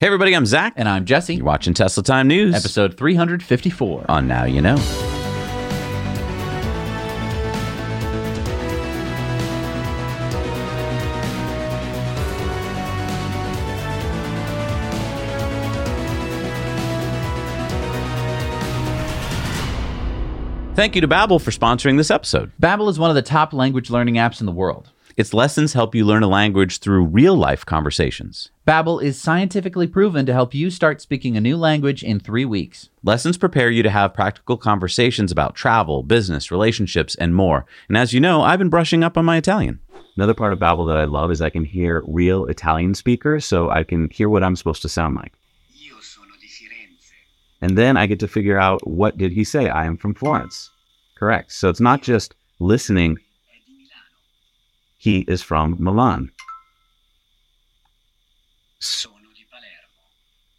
Hey, everybody, I'm Zach. And I'm Jesse. You're watching Tesla Time News. Episode 354. On Now You Know. Thank you to Babbel for sponsoring this episode. Babbel is one of the top language learning apps in the world. Its lessons help you learn a language through real-life conversations. Babbel is scientifically proven to help you start speaking a new language in 3 weeks. Lessons prepare you to have practical conversations about travel, business, relationships, and more. And as you know, I've been brushing up on my Italian. Another part of Babbel that I love is I can hear real Italian speakers, so I can hear what I'm supposed to sound like. And then I get to figure out what did he say? I am from Florence. Correct. So it's not just listening. He is from Milan.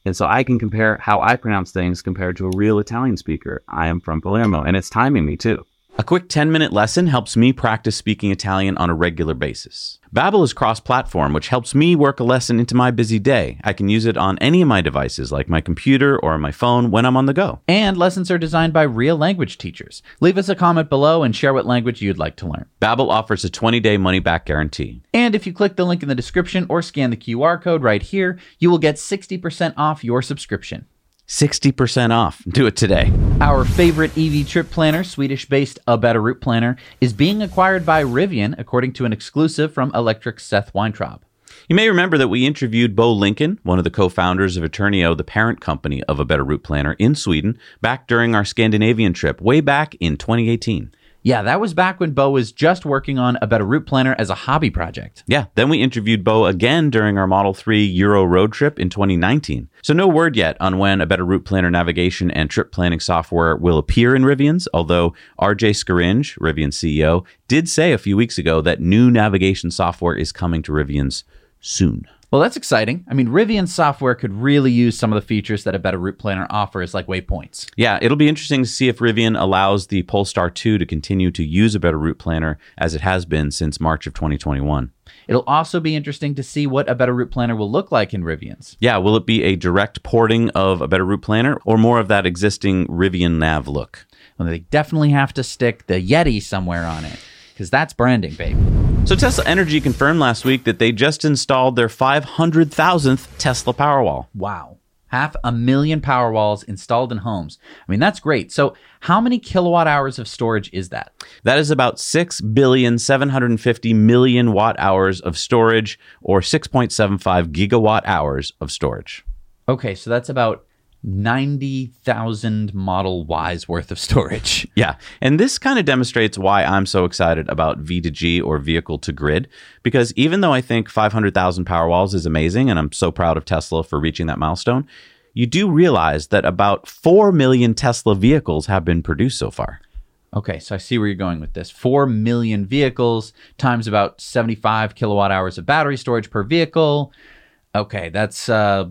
And so I can compare how I pronounce things compared to a real Italian speaker. I am from Palermo, and it's timing me too. A quick 10 minute lesson helps me practice speaking Italian on a regular basis. Babbel is cross-platform, which helps me work a lesson into my busy day. I can use it on any of my devices, like my computer or my phone, when I'm on the go. And lessons are designed by real language teachers. Leave us a comment below and share what language you'd like to learn. Babbel offers a 20-day money-back guarantee. And if you click the link in the description or scan the QR code right here, you will get 60% off your subscription. 60% off. Do it today. Our favorite EV trip planner, Swedish based A Better Route Planner, is being acquired by Rivian, according to an exclusive from Electrek Seth Weintraub. You may remember that we interviewed Bo Lindgren, one of the co founders of Iternio, the parent company of A Better Route Planner in Sweden, back during our Scandinavian trip way back in 2018. Yeah, that was back when Bo was just working on a better route planner as a hobby project. Yeah, then we interviewed Bo again during our Model 3 Euro road trip in 2019. So no word yet on when a better route planner navigation and trip planning software will appear in Rivian's, although RJ Scaringe, Rivian CEO, did say a few weeks ago that new navigation software is coming to Rivian's soon. Well, that's exciting. I mean, Rivian software could really use some of the features that a better route planner offers, like waypoints. Yeah, it'll be interesting to see if Rivian allows the Polestar 2 to continue to use a better route planner as it has been since March of 2021. It'll also be interesting to see what a better route planner will look like in Rivian's. Yeah, will it be a direct porting of a better route planner or more of that existing Rivian nav look? Well, they definitely have to stick the Yeti somewhere on it because that's branding, babe. So Tesla Energy confirmed last week that they just installed their 500,000th Tesla Powerwall. Wow. Half a million Powerwalls installed in homes. I mean, that's great. So, how many kilowatt hours of storage is that? That is about 6 billion 750 million watt hours of storage or 6.75 gigawatt hours of storage. Okay, so that's about 90,000 Model Ys worth of storage. Yeah. And this kind of demonstrates why I'm so excited about V2G or vehicle to grid. Because even though I think 500,000 Powerwalls is amazing, and I'm so proud of Tesla for reaching that milestone, you do realize that about 4 million Tesla vehicles have been produced so far. Okay, so I see where you're going with this. 4 million vehicles times about 75 kilowatt hours of battery storage per vehicle. Okay, that's, uh,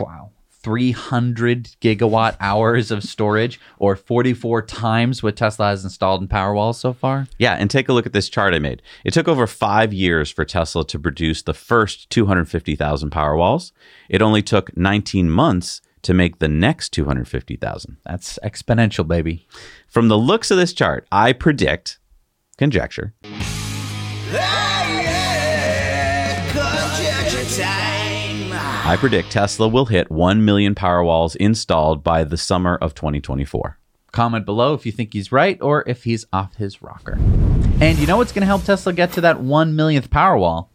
wow. 300 gigawatt hours of storage, or 44 times what Tesla has installed in Powerwall so far. Yeah, and take a look at this chart I made. It took over five years for Tesla to produce the first 250,000 Powerwalls. It only took 19 months to make the next 250,000. That's exponential, baby. From the looks of this chart, I predict, conjecture, I predict Tesla will hit 1 million Powerwalls installed by the summer of 2024. Comment below if you think he's right or if he's off his rocker. And you know what's going to help Tesla get to that 1 millionth Powerwall?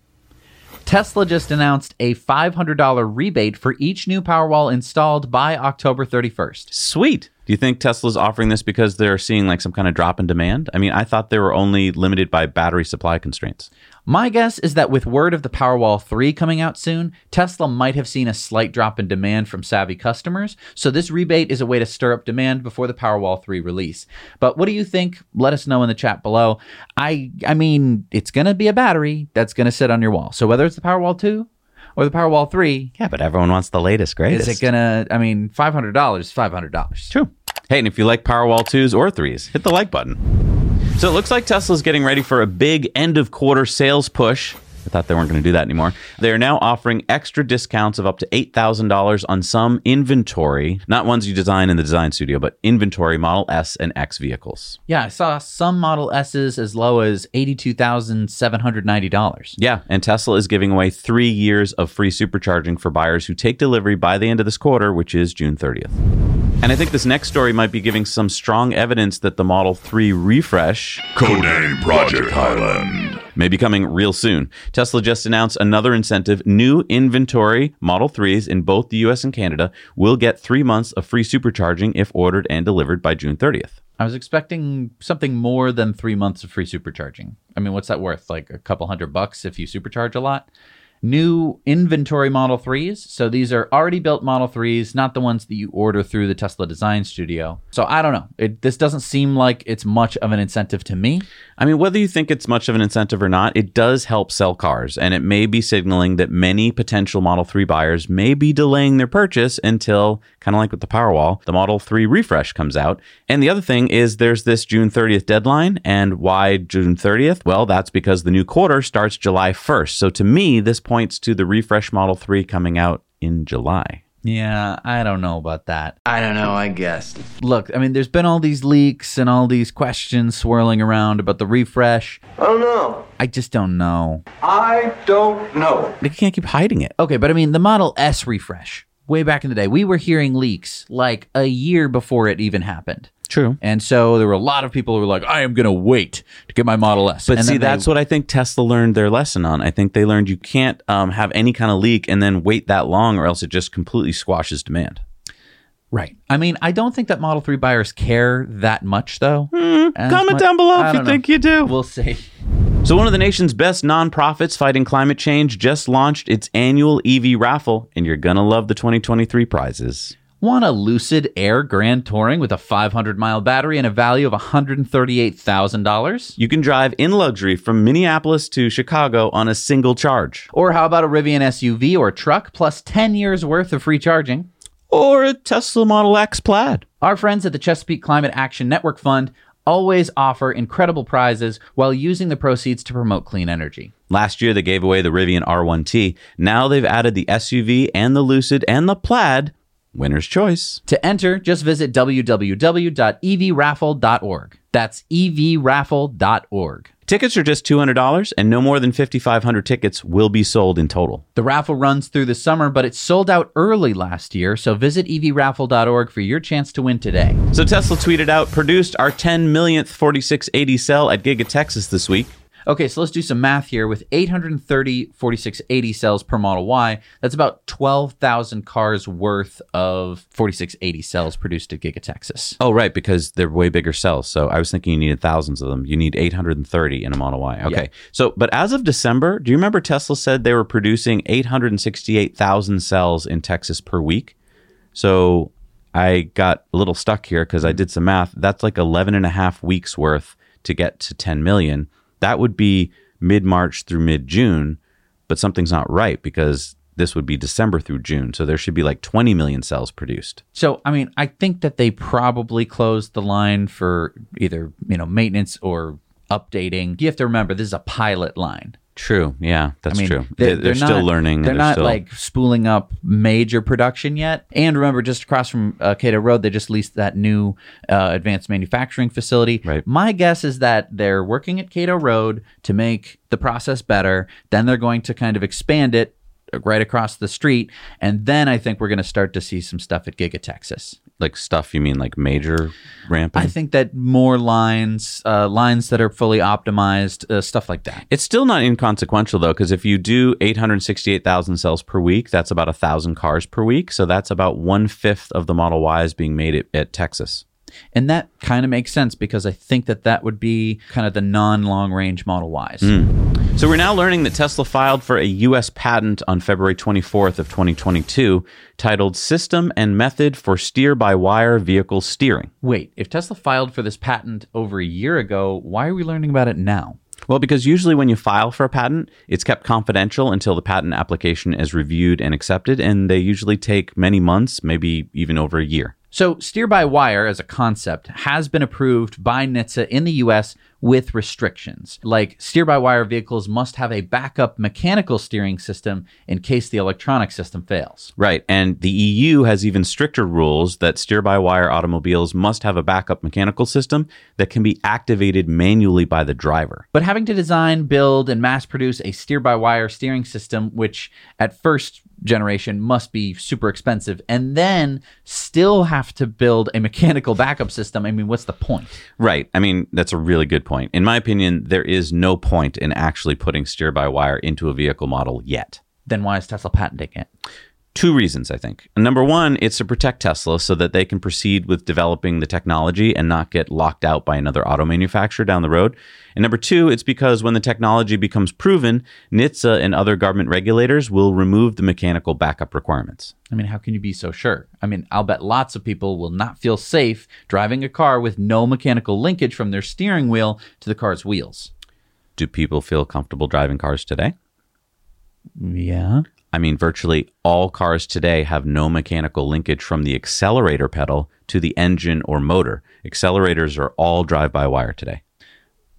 Tesla just announced a $500 rebate for each new Powerwall installed by October 31st. Sweet. Do you think Tesla's offering this because they're seeing like some kind of drop in demand? I mean, I thought they were only limited by battery supply constraints. My guess is that with word of the Powerwall 3 coming out soon, Tesla might have seen a slight drop in demand from savvy customers, so this rebate is a way to stir up demand before the Powerwall 3 release. But what do you think? Let us know in the chat below. I I mean, it's going to be a battery that's going to sit on your wall. So whether it's the Powerwall 2 or the Powerwall 3, Yeah, but everyone wants the latest, greatest. is it going to I mean, $500, $500. True. Hey, and if you like Powerwall 2s or 3s, hit the like button. So it looks like Tesla's getting ready for a big end of quarter sales push. I thought they weren't going to do that anymore. They are now offering extra discounts of up to $8,000 on some inventory, not ones you design in the design studio, but inventory Model S and X vehicles. Yeah, I saw some Model S's as low as $82,790. Yeah, and Tesla is giving away three years of free supercharging for buyers who take delivery by the end of this quarter, which is June 30th. And I think this next story might be giving some strong evidence that the Model 3 refresh Codename Project Highland. may be coming real soon. Tesla just announced another incentive. New inventory Model 3s in both the US and Canada will get three months of free supercharging if ordered and delivered by June 30th. I was expecting something more than three months of free supercharging. I mean, what's that worth? Like a couple hundred bucks if you supercharge a lot? New inventory Model 3s. So these are already built Model 3s, not the ones that you order through the Tesla Design Studio. So I don't know. It, this doesn't seem like it's much of an incentive to me. I mean, whether you think it's much of an incentive or not, it does help sell cars, and it may be signaling that many potential Model 3 buyers may be delaying their purchase until, kind of like with the Powerwall, the Model 3 refresh comes out. And the other thing is there's this June 30th deadline, and why June 30th? Well, that's because the new quarter starts July 1st. So to me, this points to the refresh Model 3 coming out in July. Yeah, I don't know about that. I don't know, I guess. Look, I mean, there's been all these leaks and all these questions swirling around about the refresh. I don't know. I just don't know. I don't know. They can't keep hiding it. Okay, but I mean, the Model S refresh, way back in the day, we were hearing leaks like a year before it even happened. True. And so there were a lot of people who were like, I am going to wait to get my Model S. But and see, then they- that's what I think Tesla learned their lesson on. I think they learned you can't um, have any kind of leak and then wait that long, or else it just completely squashes demand. Right. I mean, I don't think that Model 3 buyers care that much, though. Hmm. Comment mu- down below if you know. think you do. We'll see. So, one of the nation's best nonprofits fighting climate change just launched its annual EV raffle, and you're gonna love the 2023 prizes. Want a Lucid Air Grand Touring with a 500 mile battery and a value of $138,000? You can drive in luxury from Minneapolis to Chicago on a single charge, Or how about a Rivian SUV or truck plus 10 years worth of free charging? or a Tesla Model X Plaid. Our friends at the Chesapeake Climate Action Network Fund always offer incredible prizes while using the proceeds to promote clean energy. Last year, they gave away the Rivian R1T. Now they've added the SUV and the Lucid and the Plaid. Winner's choice. To enter, just visit www.evraffle.org. That's evraffle.org. Tickets are just $200, and no more than 5,500 tickets will be sold in total. The raffle runs through the summer, but it sold out early last year, so visit evraffle.org for your chance to win today. So Tesla tweeted out, produced our 10 millionth 4680 cell at Giga Texas this week. Okay, so let's do some math here. With 830 4680 cells per Model Y, that's about 12,000 cars worth of 4680 cells produced at Giga Texas. Oh, right, because they're way bigger cells. So I was thinking you needed thousands of them. You need 830 in a Model Y. Okay. Yeah. So, but as of December, do you remember Tesla said they were producing 868,000 cells in Texas per week? So I got a little stuck here because I did some math. That's like 11 and a half weeks worth to get to 10 million. That would be mid March through mid June, but something's not right because this would be December through June. So there should be like 20 million cells produced. So, I mean, I think that they probably closed the line for either, you know, maintenance or updating. You have to remember this is a pilot line. True. Yeah, that's I mean, true. They're, They're, they're still not- learning. They're, and not still- like spooling up major production yet. And remember, just across from uh, Kato Road, they just leased that new uh, advanced manufacturing facility. Right. My guess is that they're working at Kato Road to make the process better. Then they're going to kind of expand it right across the street, and then I think we're going to start to see some stuff at Giga Texas. like stuff. You mean like major ramping? I think that more lines, uh, lines that are fully optimized, uh, stuff like that. It's still not inconsequential though, because if you do 868,000 cells per week, that's about a thousand cars per week. So that's about one fifth of the Model Ys being made at, at Texas. And that kind of makes sense because I think that that would be kind of the non long range Model Ys. Hmm. So we're now learning that Tesla filed for a U.S. patent on February 24th of 2022, titled "System and Method for Steer-by-Wire Vehicle Steering." Wait, if Tesla filed for this patent over a year ago, why are we learning about it now? Well, because usually when you file for a patent, it's kept confidential until the patent application is reviewed and accepted, and they usually take many months, maybe even over a year. So, steer by wire as a concept has been approved by NHTSA in the US with restrictions. Like, steer by wire vehicles must have a backup mechanical steering system in case the electronic system fails. Right. And the EU has even stricter rules that steer by wire automobiles must have a backup mechanical system that can be activated manually by the driver. But having to design, build, and mass produce a steer by wire steering system, which at first generation must be super expensive, and then still have to build a mechanical backup system, I mean, what's the point? Right. I mean, that's a really good point. In my opinion, there is no point in actually putting steer by wire into a vehicle model yet. Then why is Tesla patenting it? Two reasons, I think. Number one, it's to protect Tesla so that they can proceed with developing the technology and not get locked out by another auto manufacturer down the road. And number two, it's because when the technology becomes proven, NHTSA and other government regulators will remove the mechanical backup requirements. I mean, how can you be so sure? I mean, I'll bet lots of people will not feel safe driving a car with no mechanical linkage from their steering wheel to the car's wheels. Do people feel comfortable driving cars today? Yeah. I mean, virtually all cars today have no mechanical linkage from the accelerator pedal to the engine or motor. Accelerators are all drive by wire today.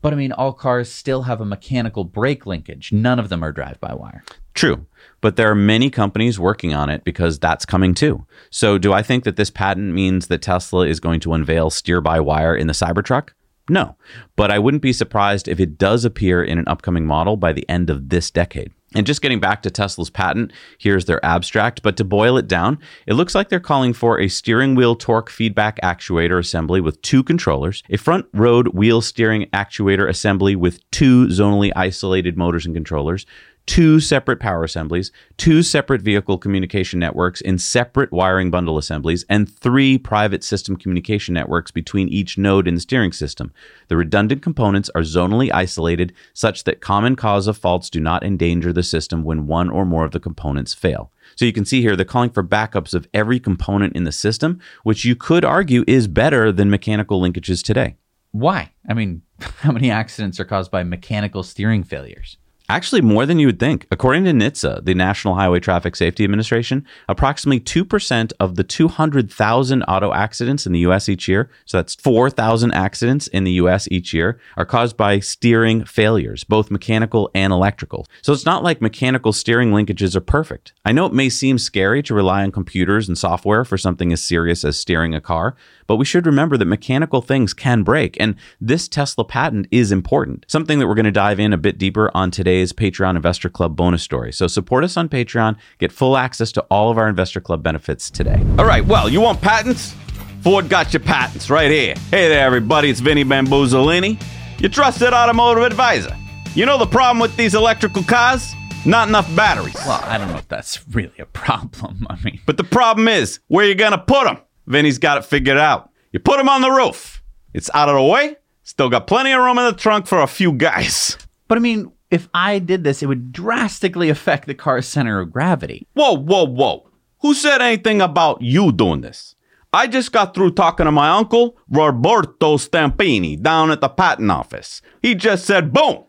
But I mean, all cars still have a mechanical brake linkage. None of them are drive by wire. True, but there are many companies working on it because that's coming too. So, do I think that this patent means that Tesla is going to unveil steer by wire in the Cybertruck? No, but I wouldn't be surprised if it does appear in an upcoming model by the end of this decade. And just getting back to Tesla's patent, here's their abstract. But to boil it down, it looks like they're calling for a steering wheel torque feedback actuator assembly with two controllers, a front road wheel steering actuator assembly with two zonally isolated motors and controllers, two separate power assemblies, two separate vehicle communication networks in separate wiring bundle assemblies, and three private system communication networks between each node in the steering system. The redundant components are zonally isolated such that common cause of faults do not endanger the system when one or more of the components fail. So you can see here they're calling for backups of every component in the system, which you could argue is better than mechanical linkages today. Why? I mean, how many accidents are caused by mechanical steering failures? Actually, more than you would think. According to NHTSA, the National Highway Traffic Safety Administration, approximately 2% of the 200,000 auto accidents in the U.S. each year, so that's 4,000 accidents in the U.S. each year, are caused by steering failures, both mechanical and electrical. So it's not like mechanical steering linkages are perfect. I know it may seem scary to rely on computers and software for something as serious as steering a car, but we should remember that mechanical things can break, and this Tesla patent is important. Something that we're going to dive in a bit deeper on today's Patreon Investor Club bonus story. So support us on Patreon, get full access to all of our Investor Club benefits today. All right, well, you want patents? Ford got your patents right here. Hey there, everybody, it's Vinny Bamboozolini, your trusted automotive advisor. You know the problem with these electrical cars? Not enough batteries. Well, I don't know if that's really a problem. I mean, But the problem is, where you gonna put them? Vinny's got it figured out. You put them on the roof. It's out of the way. Still got plenty of room in the trunk for a few guys. but I mean, if I did this, it would drastically affect the car's center of gravity. Whoa, whoa, whoa. Who said anything about you doing this? I just got through talking to my uncle, Roberto Stampini, down at the patent office. He just said, boom,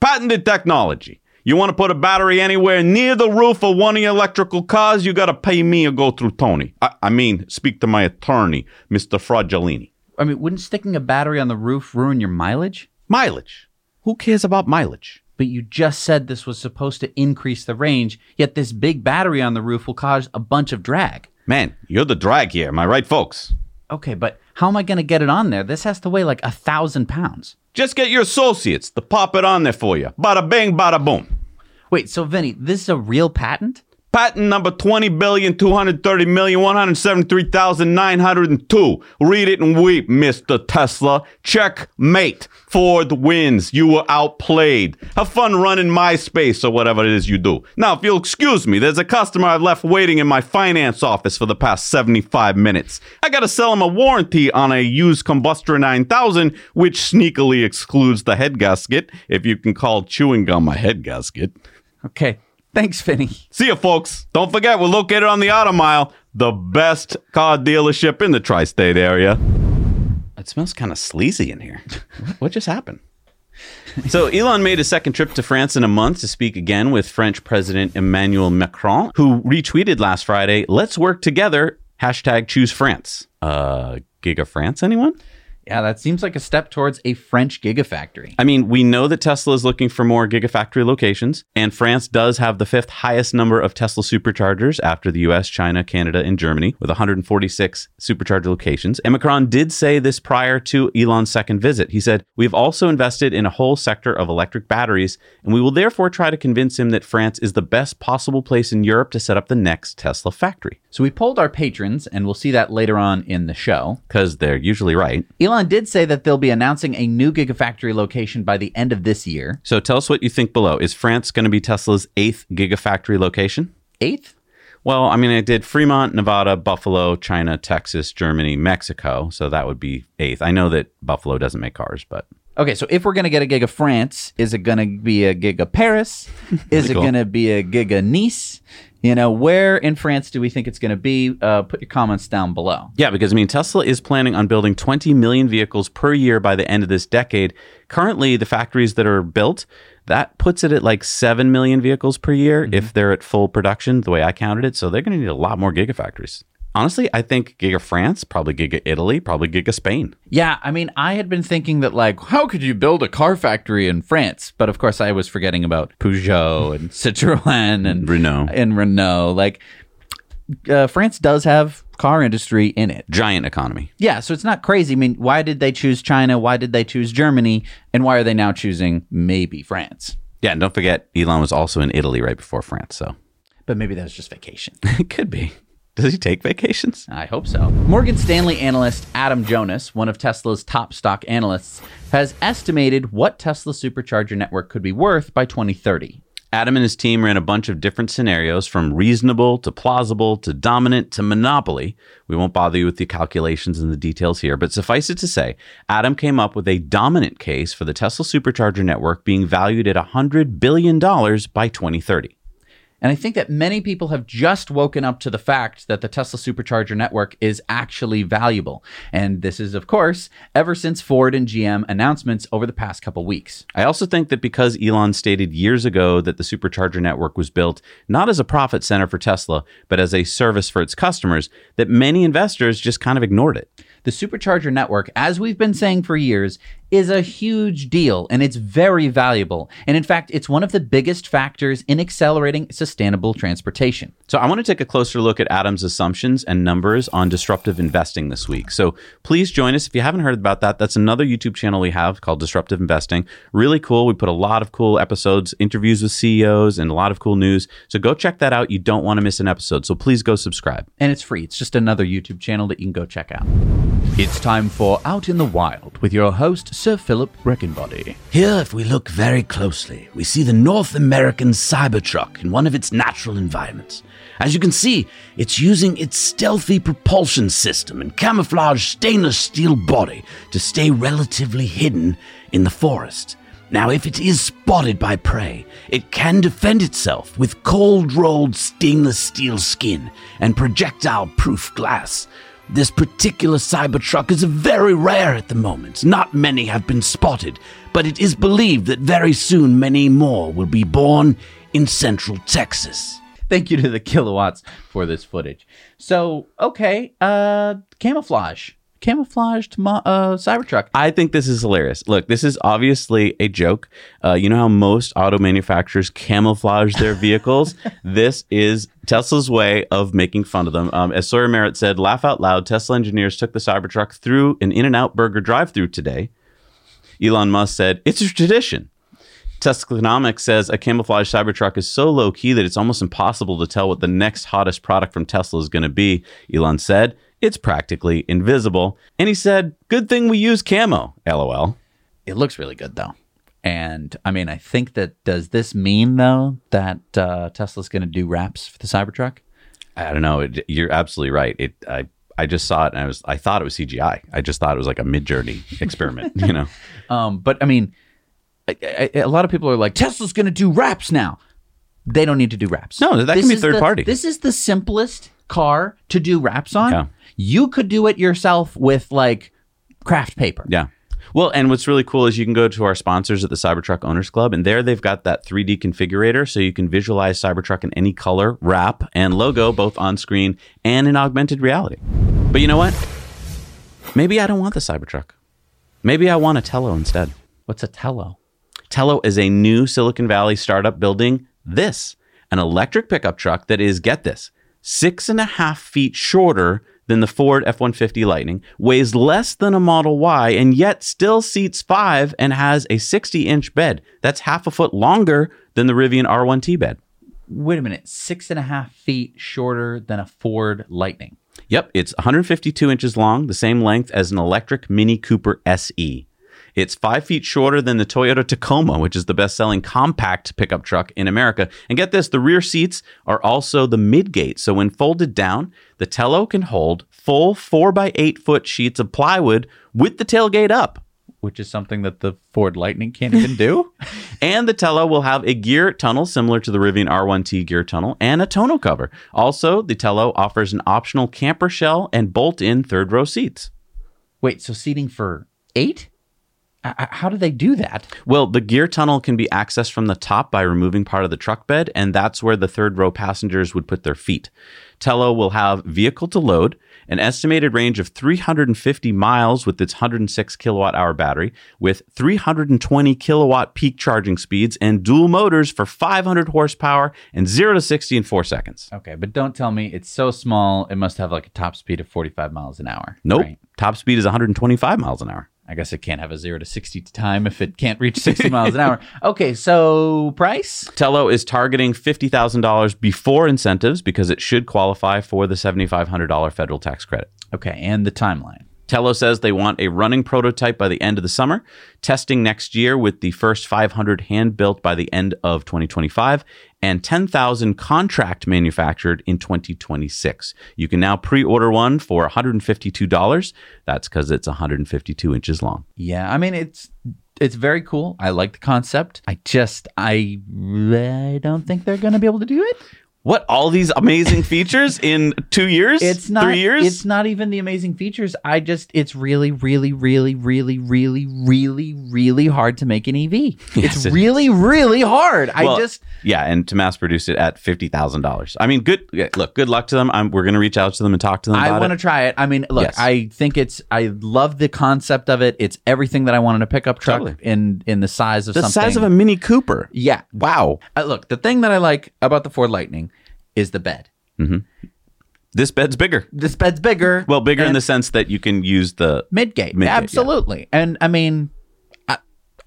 patented technology. You want to put a battery anywhere near the roof of one of your electrical cars, you got to pay me or go through Tony. I, I mean, speak to my attorney, Mr. Fragilini. I mean, wouldn't sticking a battery on the roof ruin your mileage? Mileage. Who cares about mileage? But you just said this was supposed to increase the range, yet this big battery on the roof will cause a bunch of drag. Man, you're the drag here, am I right, folks? Okay, but how am I going to get it on there? This has to weigh like a thousand pounds. Just get your associates to pop it on there for you. Bada bing, bada boom. Wait, so Vinny, this is a real patent? Patent number 20,230,173,902. Read it and weep, Mr. Tesla. Checkmate. Ford wins. You were outplayed. Have fun running MySpace or whatever it is you do. Now, if you'll excuse me, there's a customer I've left waiting in my finance office for the past 75 minutes. I gotta sell him a warranty on a used Combustor 9000, which sneakily excludes the head gasket, if you can call chewing gum a head gasket. Okay, thanks, Vinny. See you, folks. Don't forget, we're located on the Auto Mile, the best car dealership in the tri state area. It smells kind of sleazy in here. what just happened? so, Elon made a second trip to France in a month to speak again with French President Emmanuel Macron, who retweeted last Friday, Let's work together, hashtag choose France. Uh, Giga France, anyone? Yeah, that seems like a step towards a French gigafactory. I mean, we know that Tesla is looking for more gigafactory locations, and France does have the fifth highest number of Tesla superchargers after the US, China, Canada, and Germany, with 146 supercharger locations. And Macron did say this prior to Elon's second visit. He said, We've also invested in a whole sector of electric batteries, and we will therefore try to convince him that France is the best possible place in Europe to set up the next Tesla factory. So we polled our patrons, and we'll see that later on in the show. Because they're usually right. Elon did say that they'll be announcing a new Gigafactory location by the end of this year. So tell us what you think below. Is France going to be Tesla's eighth gigafactory location? Eighth? Well, I mean, I did Fremont, Nevada, Buffalo, China, Texas, Germany, Mexico. So that would be eighth. I know that Buffalo doesn't make cars, but Okay, so if we're going to get a Giga France, is it going to be a Giga Paris? Is it going to be a Giga Nice? You know, where in France do we think it's going to be? Uh, put your comments down below. Yeah, because I mean, Tesla is planning on building 20 million vehicles per year by the end of this decade. Currently, the factories that are built, that puts it at like 7 million vehicles per year if they're at full production, the way I counted it. So they're going to need a lot more gigafactories. Honestly, I think Giga France, probably Giga Italy, probably Giga Spain. Yeah, I mean, I had been thinking that, like, how could you build a car factory in France? But of course, I was forgetting about Peugeot and Citroën and Renault. And Renault. Like, uh, France does have car industry in it. Giant economy. Yeah, so it's not crazy. I mean, why did they choose China? Why did they choose Germany? And why are they now choosing maybe France? Yeah, and don't forget, Elon was also in Italy right before France, so But maybe that was just vacation. it could be. Does he take vacations? I hope so. Morgan Stanley analyst Adam Jonas, one of Tesla's top stock analysts, has estimated what Tesla's supercharger network could be worth by 2030. Adam and his team ran a bunch of different scenarios from reasonable to plausible to dominant to monopoly. We won't bother you with the calculations and the details here, but suffice it to say, Adam came up with a dominant case for the Tesla supercharger network being valued at $100 billion by 2030. And I think that many people have just woken up to the fact that the Tesla supercharger network is actually valuable. And this is, of course, ever since Ford and GM announcements over the past couple weeks. I also think that because Elon stated years ago that the supercharger network was built not as a profit center for Tesla, but as a service for its customers, that many investors just kind of ignored it. The supercharger network, as we've been saying for years, is a huge deal and it's very valuable. And in fact, it's one of the biggest factors in accelerating sustainable transportation. So I want to take a closer look at Adam's assumptions and numbers on disruptive investing this week. So please join us if you haven't heard about that. That's another YouTube channel we have called Disruptive Investing. Really cool. We put a lot of cool episodes, interviews with CEOs, and a lot of cool news. So go check that out. You don't want to miss an episode. So please go subscribe. And it's free. It's just another YouTube channel that you can go check out. It's time for Out in the Wild with your host, Sir Philip Breckenbody. Here, if we look very closely, we see the North American Cybertruck in one of its natural environments. As you can see, it's using its stealthy propulsion system and camouflage stainless steel body to stay relatively hidden in the forest. Now, if it is spotted by prey, it can defend itself with cold rolled stainless steel skin and projectile proof glass. This particular Cybertruck is very rare at the moment. Not many have been spotted, but it is believed that very soon many more will be born in central Texas. Thank you to the kilowatts for this footage. So, okay, uh, camouflage, camouflaged mo- uh, Cybertruck. I think this is hilarious. Look, this is obviously a joke. Uh, you know how most auto manufacturers camouflage their vehicles? this is Tesla's way of making fun of them. Um, as Sawyer Merritt said, laugh out loud. Tesla engineers took the Cybertruck through an In N Out burger drive through today. Elon Musk said, It's a tradition. Teslanomics says a camouflage Cybertruck is so low key that it's almost impossible to tell what the next hottest product from Tesla is going to be. Elon said, It's practically invisible. And he said, Good thing we use camo. LOL. It looks really good though. And I mean, I think that does this mean though that uh, Tesla's going to do wraps for the Cybertruck? I don't know. It, you're absolutely right. It I I just saw it and I was I thought it was CGI. I just thought it was like a Midjourney experiment. You know. Um, but I mean, I, I, a lot of people are like, Tesla's going to do wraps now. They don't need to do wraps. No, that can be third the- party. This is the simplest car to do wraps on. Yeah. You could do it yourself with like craft paper. Yeah. Well, and what's really cool is you can go to our sponsors at the Cybertruck Owners Club, and there they've got that 3D configurator, so you can visualize Cybertruck in any color, wrap, and logo, both on screen and in augmented reality. But you know what? Maybe I don't want the Cybertruck. Maybe I want a Telo instead. What's a Telo? Telo is a new Silicon Valley startup building this an electric pickup truck that is, get this, six and a half feet shorter than the Ford F 150 Lightning, weighs less than a Model Y, and yet still seats five and has a 60 inch bed. That's half a foot longer than the Rivian R1T bed. Wait a minute. Six and a half feet shorter than a Ford Lightning. Yep, it's 152 inches long, the same length as an electric Mini Cooper SE. It's five feet shorter than the Toyota Tacoma, which is the best selling compact pickup truck in America. And get this the rear seats are also the midgate. So when folded down, the Telo can hold full four by eight foot sheets of plywood with the tailgate up. Which is something that the Ford Lightning can't even do. And the Telo will have a gear tunnel similar to the Rivian R1T gear tunnel and a tonneau cover. Also, the Telo offers an optional camper shell and bolt in third row seats. Wait, so seating for eight? How do they do that? Well, the gear tunnel can be accessed from the top by removing part of the truck bed, and that's where the third row passengers would put their feet. Telo will have vehicle to load, an estimated range of 350 miles with its 106 kilowatt hour battery, with 320 kilowatt peak charging speeds, and dual motors for 500 horsepower and 0 to 60 in 4 seconds. Okay, but don't tell me it's so small it must have like a top speed of 45 miles an hour. Nope. right? Top speed is 125 miles an hour. I guess it can't have a 0 to 60 time if it can't reach 60 miles an hour. Okay, so price? Telo is targeting $50,000 before incentives because it should qualify for the $7,500 federal tax credit. Okay, and the timeline. Telo says they want a running prototype by the end of the summer, testing next year with the first 500 hand built by the end of 2025, and 10,000 contract manufactured in 2026. You can now pre order one for $152. That's because it's 152 inches long. Yeah, I mean it's it's very cool. I like the concept. I just I I don't think they're going to be able to do it. What, all these amazing features in two years? It's not Three years? It's not even the amazing features. I just it's really really really really really really really hard to make an EV. Yes, it's it really really hard. Well, I just yeah, and to mass produce it at fifty thousand dollars. I mean, good. Look, good luck to them. I'm, we're going to reach out to them and talk to them I want to try it. I mean, look, Yes. I think it's I love the concept of it. It's everything that I wanted a pickup truck Totally. in in the size of The something. size of a Mini Cooper. yeah. Wow. Uh, look, the thing that I like about the Ford Lightning is the bed. Mm-hmm. This bed's bigger. This bed's bigger. Well, bigger in the sense that you can use the. midgate. Midgate, yeah. Absolutely. And I mean, I,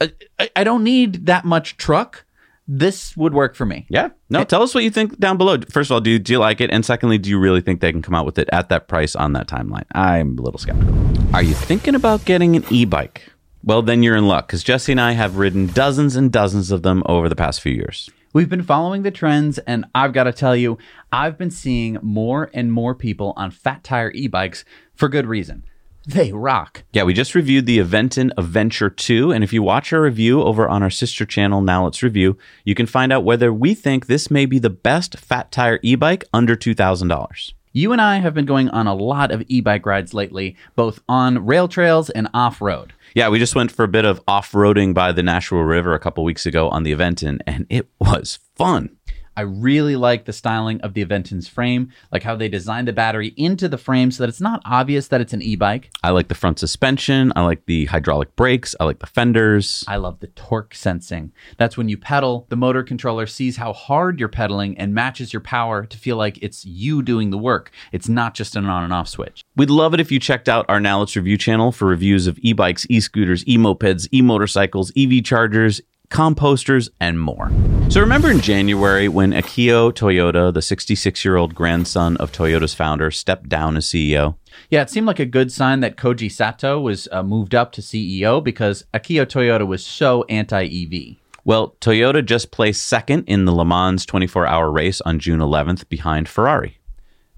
I I don't need that much truck. This would work for me. Yeah. No, tell us what you think down below. First of all, do, do you like it? And secondly, do you really think they can come out with it at that price on that timeline? I'm a little skeptical. Are you thinking about getting an e bike? Well, then you're in luck because Jesse and I have ridden dozens and dozens of them over the past few years. We've been following the trends, and I've got to tell you, I've been seeing more and more people on fat tire e bikes for good reason. They rock. Yeah, we just reviewed the Aventon Adventure 2. And if you watch our review over on our sister channel, Now Let's Review, you can find out whether we think this may be the best fat tire e bike under $2,000. You and I have been going on a lot of e bike rides lately, both on rail trails and off road. Yeah, we just went for a bit of off roading by the Nashua River a couple weeks ago on the Aventon, and it was fun. I really like the styling of the Aventon's frame, like how they designed the battery into the frame so that it's not obvious that it's an e bike. I like the front suspension. I like the hydraulic brakes. I like the fenders. I love the torque sensing. That's when you pedal, the motor controller sees how hard you're pedaling and matches your power to feel like it's you doing the work. It's not just an on and off switch. We'd love it if you checked out our Now Let's Review channel for reviews of e bikes, e scooters, e mopeds, e motorcycles, EV chargers, composters, and more. So, remember in January when Akio Toyota, the 66 year old grandson of Toyota's founder, stepped down as CEO? Yeah, it seemed like a good sign that Koji Sato was uh, moved up to CEO because Akio Toyota was so anti EV. Well, Toyota just placed second in the Le Mans 24 hour race on June 11th behind Ferrari.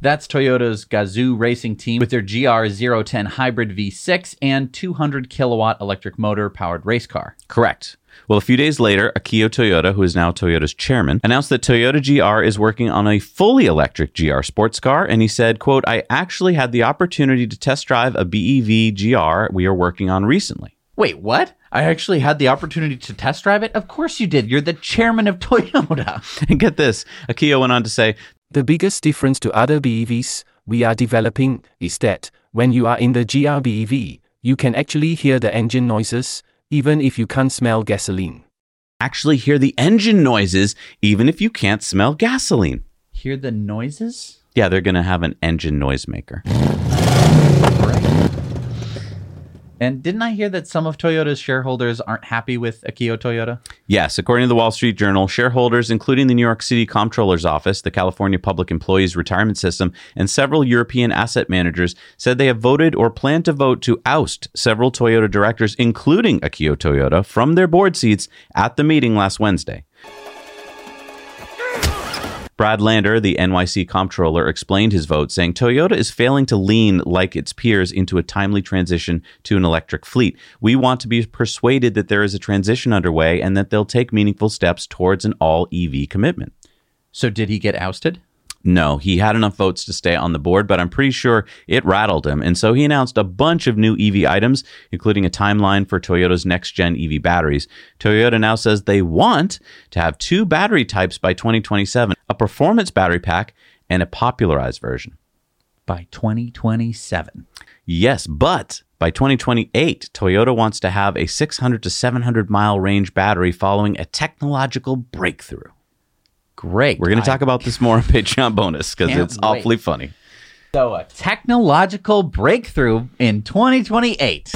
That's Toyota's Gazoo racing team with their GR010 hybrid V6 and 200 kilowatt electric motor powered race car. Correct. Well, a few days later, Akio Toyota, who is now Toyota's chairman, announced that Toyota GR is working on a fully electric GR sports car, and he said, quote, I actually had the opportunity to test drive a BEV GR we are working on recently. Wait, what? I actually had the opportunity to test drive it? Of course you did. You're the chairman of Toyota. And get this, Akio went on to say, The biggest difference to other BEVs we are developing is that when you are in the GR BEV, you can actually hear the engine noises, even if you can't smell gasoline. actually hear the engine noises even if you can't smell gasoline. Hear the noises? Yeah, they're going to have an engine noisemaker. And didn't I hear that some of Toyota's shareholders aren't happy with Akio Toyota? Yes, according to the Wall Street Journal, shareholders, including the New York City Comptroller's Office, the California Public Employees Retirement System, and several European asset managers, said they have voted or plan to vote to oust several Toyota directors, including Akio Toyota, from their board seats at the meeting last Wednesday. Brad Lander, the NYC comptroller, explained his vote, saying Toyota is failing to lean like its peers into a timely transition to an electric fleet. We want to be persuaded that there is a transition underway and that they'll take meaningful steps towards an all EV commitment. So did he get ousted? No, he had enough votes to stay on the board, but I'm pretty sure it rattled him. And so he announced a bunch of new EV items, including a timeline for Toyota's next gen EV batteries. Toyota now says they want to have two battery types by 2027 a performance battery pack and a popularized version. By 2027. Yes, but by 2028, Toyota wants to have a 600 to 700 mile range battery following a technological breakthrough. Great. We're going to talk about this more on Patreon bonus because it's wait. awfully funny. So, a technological breakthrough in 2028.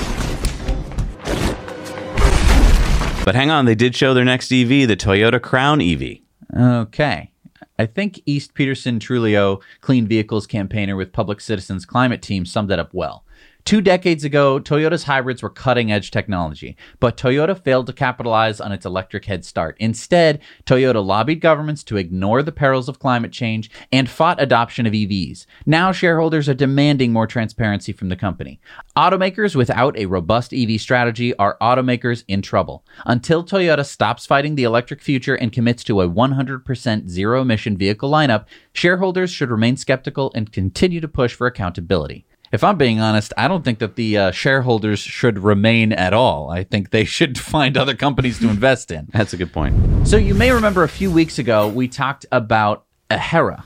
But hang on, they did show their next EV, the Toyota Crown EV. Okay. I think East Peterson Trulio, clean vehicles campaigner with Public Citizens Climate Team, summed that up well. Two decades ago, Toyota's hybrids were cutting edge technology, but Toyota failed to capitalize on its electric head start. Instead, Toyota lobbied governments to ignore the perils of climate change and fought adoption of EVs. Now, shareholders are demanding more transparency from the company. Automakers without a robust EV strategy are automakers in trouble. Until Toyota stops fighting the electric future and commits to a 100% zero emission vehicle lineup, shareholders should remain skeptical and continue to push for accountability. If I'm being honest, I don't think that the uh, shareholders should remain at all. I think they should find other companies to invest in. That's a good point. So you may remember a few weeks ago we talked about Aehra.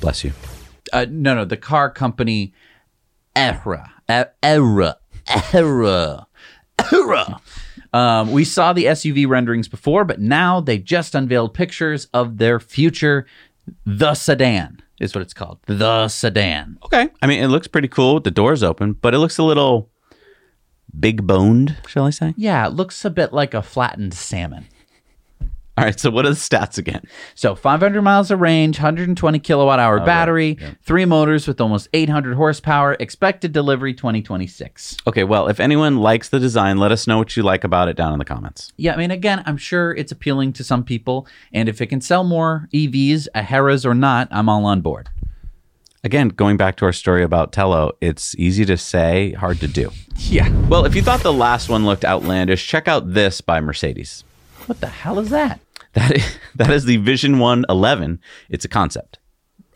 Bless you. Uh, no, no, the car company Aehra. Aehra. Aehra. Aehra. Um, we saw the SUV renderings before, but now they just unveiled pictures of their future, the sedan, is what it's called. The sedan. Okay. I mean, it looks pretty cool with the doors open, but it looks a little big boned, shall I say? Yeah, it looks a bit like a flattened salmon. All right. So, what are the stats again? So 500 miles of range, 120 kilowatt hour battery, three motors with almost 800 horsepower, expected delivery 2026. Okay. Well, if anyone likes the design, let us know what you like about it down in the comments. Yeah, I mean, again, I'm sure it's appealing to some people, and if it can sell more EVs, Aehras or not, I'm all on board. Again, going back to our story about Telo, it's easy to say, hard to do. Yeah. Well, if you thought the last one looked outlandish, check out this by Mercedes. What the hell is that? That is, that is the Vision One Eleven. It's a concept.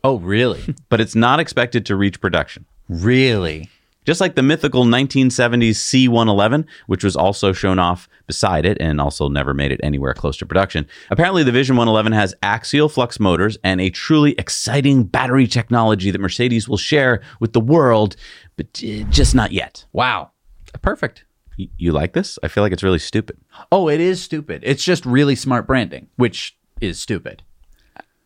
Oh, really? but it's not expected to reach production. really? Just like the mythical 1970s C111, which was also shown off beside it and also never made it anywhere close to production. Apparently, the Vision 111 has axial flux motors and a truly exciting battery technology that Mercedes will share with the world, but uh, just not yet. Wow. Perfect. You like this? I feel like it's really stupid. Oh, it is stupid. It's just really smart branding, which is stupid.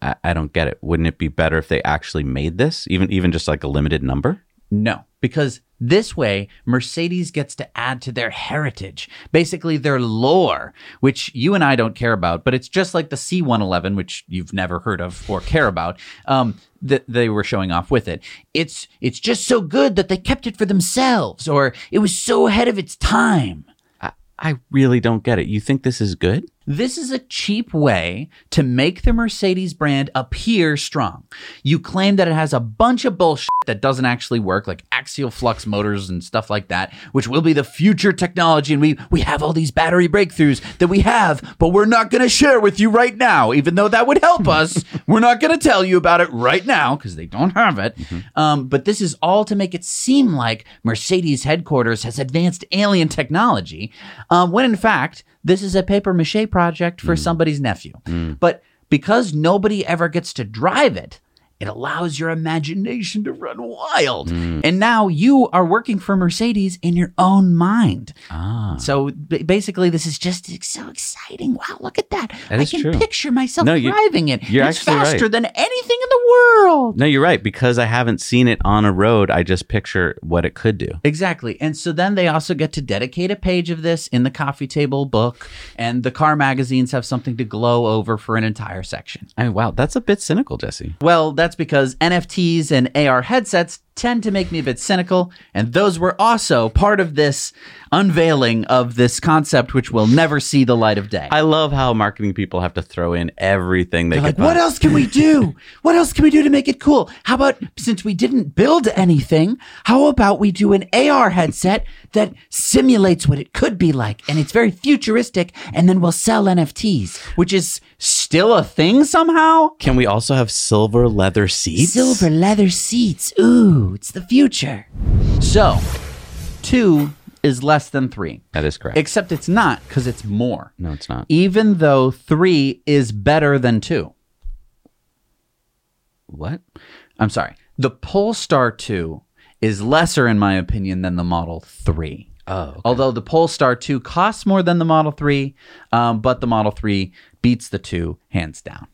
I, I don't get it. Wouldn't it be better if they actually made this, even even just like a limited number? No, because this way, Mercedes gets to add to their heritage, basically their lore, which you and I don't care about, but it's just like the C111, which you've never heard of or care about, um, that they were showing off with it. It's, it's just so good that they kept it for themselves, or it was so ahead of its time. I, I really don't get it. You think this is good? This is a cheap way to make the Mercedes brand appear strong. You claim that it has a bunch of bullshit that doesn't actually work, like axial flux motors and stuff like that, which will be the future technology. And we, we have all these battery breakthroughs that we have, but we're not going to share with you right now, even though that would help us. we're not going to tell you about it right now because they don't have it. Um, but this is all to make it seem like Mercedes headquarters has advanced alien technology, um, when in fact, this is a paper mache project for mm. somebody's nephew. Mm. But because nobody ever gets to drive it, it allows your imagination to run wild. And now you are working for Mercedes in your own mind. Ah. So b- basically, this is just so exciting. Wow, look at that. That I can true. picture myself No, you- driving it. you're it's actually right. faster than anything in the world. No, you're right. Because I haven't seen it on a road, I just picture what it could do. Exactly. And so then they also get to dedicate a page of this in the coffee table book, and the car magazines have something to glow over for an entire section. I mean, wow, that's a bit cynical, Jesse. Well, that's because NFTs and AR headsets tend to make me a bit cynical, and those were also part of this unveiling of this concept, which will never see the light of day. I love how marketing people have to throw in everything they They're could like, what else can we do? what else can we do to make it cool? How about since we didn't build anything, how about we do an AR headset that simulates what it could be like and it's very futuristic and then we'll sell NFTs, which is still a thing somehow? Can we also have silver leather seats? Silver leather seats. Ooh, it's the future. So, 2 is less than 3. That is correct. Except it's not cuz it's more. no, it's not. Even though 3 is better than 2. What? I'm sorry. The Polestar 2 is lesser, in my opinion, than the Model 3. Oh, Although the Polestar 2 costs more than the Model 3, um, but the Model 3 beats the 2 hands down.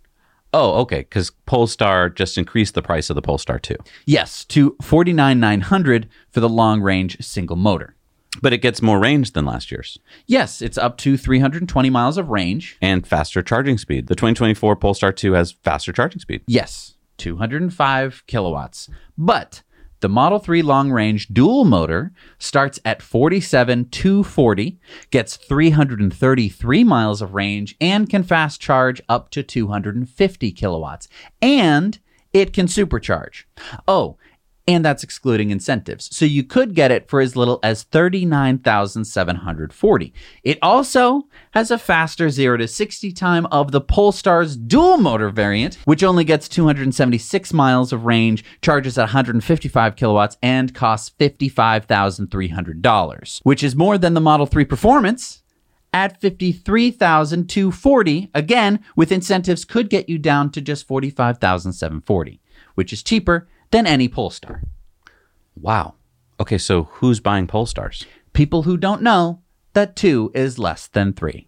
Oh, okay. Because Polestar just increased the price of the Polestar 2. Yes, to 49900 for the long range single motor. But it gets more range than last year's Yes, it's up to 320 miles of range. and faster charging speed. The 2024 Polestar 2 has faster charging speed. Yes, 205 kilowatts. But the Model 3 long range dual motor starts at 47 240, gets 333 miles of range, and can fast charge up to 250 kilowatts. And it can supercharge. Oh, and that's excluding incentives. So you could get it for as little as 39,740. It also has a faster 0 to 60 time of the Polestar's dual motor variant, which only gets 276 miles of range, charges at 155 kilowatts and costs $55,300, which is more than the Model 3 Performance at 53,240 again with incentives could get you down to just 45,740 which is cheaper than any Polestar. Wow. Okay, so who's buying Polestars? People who don't know that 2 is less than 3.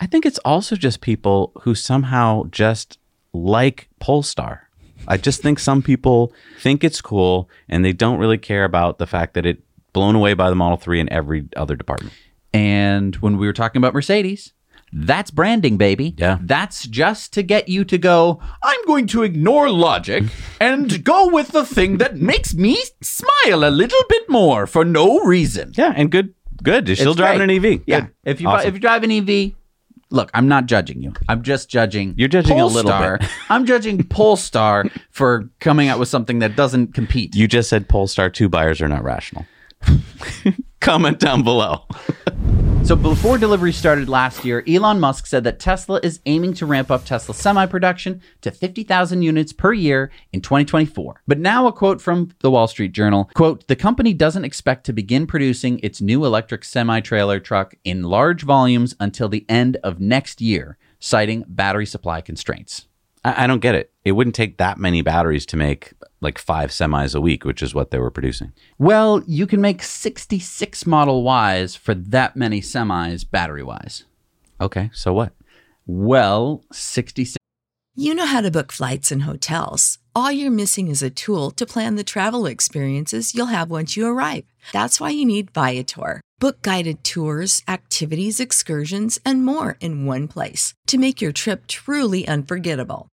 I think it's also just people who somehow just like Polestar. I just think some people think it's cool and they don't really care about the fact that it blown away by the Model 3 in every other department. And when we were talking about Mercedes, that's branding, baby. Yeah. That's just to get you to go, I'm going to ignore logic and go with the thing that makes me smile a little bit more for no reason. Yeah, and good good. You're still driving great. an EV. Yeah. Good. If you Awesome. if you drive an EV, look, I'm not judging you. I'm just judging. You're judging a little Polestar. bit. I'm judging Polestar for coming out with something that doesn't compete. You just said Polestar 2 buyers are not rational. Comment down below. So before delivery started last year, Elon Musk said that Tesla is aiming to ramp up Tesla semi production to 50,000 units per year in 2024. But now a quote from the Wall Street Journal, quote, "The company doesn't expect to begin producing its new electric semi-trailer truck in large volumes until the end of next year, citing battery supply constraints." I don't get it. It wouldn't take that many batteries to make like five semis a week, which is what they were producing. Well, you can make 66 Model Ys for that many semis battery-wise. Okay, so what? Well, 66 You know how to book flights and hotels. All you're missing is a tool to plan the travel experiences you'll have once you arrive. That's why you need Viator. Book guided tours, activities, excursions, and more in one place to make your trip truly unforgettable.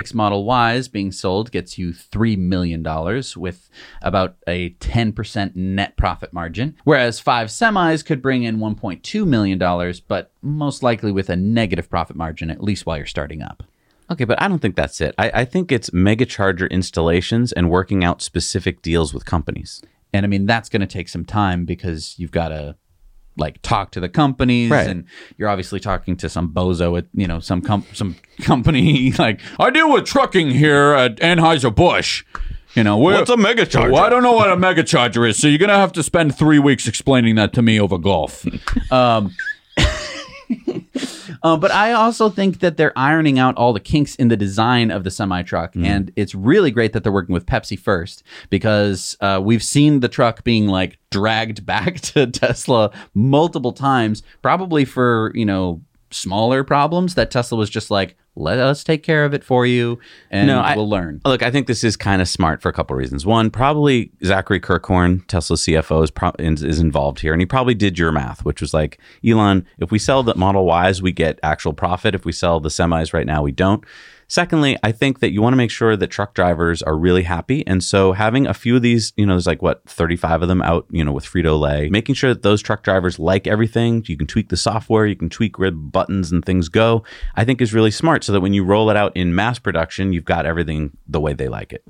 X Model Ys being sold gets you $3 million with about a 10% net profit margin, whereas five semis could bring in $1.2 million, but most likely with a negative profit margin, at least while you're starting up. Okay, but I don't think that's it. I, I think it's mega charger installations and working out specific deals with companies. And I mean, that's going to take some time because you've got to like talk to the companies Right. and you're obviously talking to some bozo at you know some com- some company like I deal with trucking here at Anheuser Busch. You know, we're- What's a mega charger? Well, I don't know what a mega charger is, so you're gonna have to spend three weeks explaining that to me over golf. um, uh, but I also think that they're ironing out all the kinks in the design of the semi truck, and it's really great that they're working with Pepsi first because uh, we've seen the truck being like dragged back to Tesla multiple times, probably for you know smaller problems that Tesla was just like, let us take care of it for you, and no, I- we'll learn. Look, I think this is kind of smart for a couple of reasons. One, probably Zachary Kirkhorn, Tesla's CFO, is, pro- is is involved here, and he probably did your math, which was like, Elon, if we sell the Model Ys, we get actual profit. If we sell the semis right now, we don't. Secondly, I think that you want to make sure that truck drivers are really happy. And so having a few of these, you know, there's like what, 35 of them out, you know, with Frito Lay, making sure that those truck drivers like everything. You can tweak the software, you can tweak where buttons and things go, I think is really smart so that when you roll it out in mass production, you've got everything the way they like it.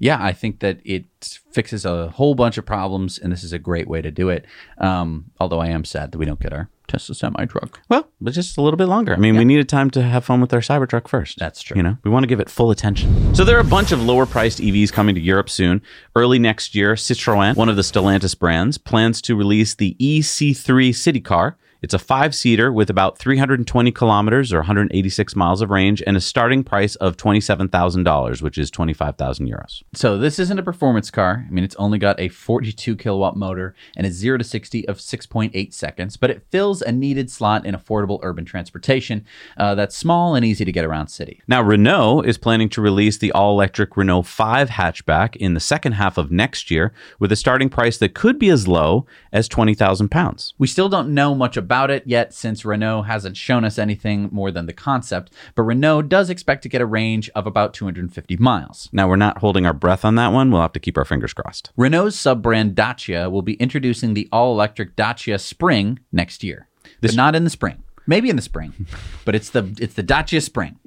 yeah, I think that it fixes a whole bunch of problems, and this is a great way to do it. Um, although I am sad that we don't get our Tesla semi truck. Well, but just a little bit longer. I mean, we needed time to have fun with our Cybertruck first. That's true. You know, we want to give it full attention. So there are a bunch of lower priced EVs coming to Europe soon. Early next year, Citroën, one of the Stellantis brands, plans to release the EC3 city car. It's a five seater with about 320 kilometers or 186 miles of range and a starting price of $27,000, which is 25,000 euros. So this isn't a performance car. I mean, it's only got a 42 kilowatt motor and a 0 to 60 of 6.8 seconds, but it fills a needed slot in affordable urban transportation uh, that's small and easy to get around city. Now, Renault is planning to release the all electric Renault 5 hatchback in the second half of next year with a starting price that could be as low as 20,000 pounds. We still don't know much about it yet since Renault hasn't shown us anything more than the concept, but Renault does expect to get a range of about 250 miles. Now, we're not holding our breath on that one. We'll have to keep our fingers crossed. Renault's sub brand Dacia will be introducing the all electric Dacia Spring next year. This, but not in the spring. Maybe in the spring, but it's the it's the Dacia Spring.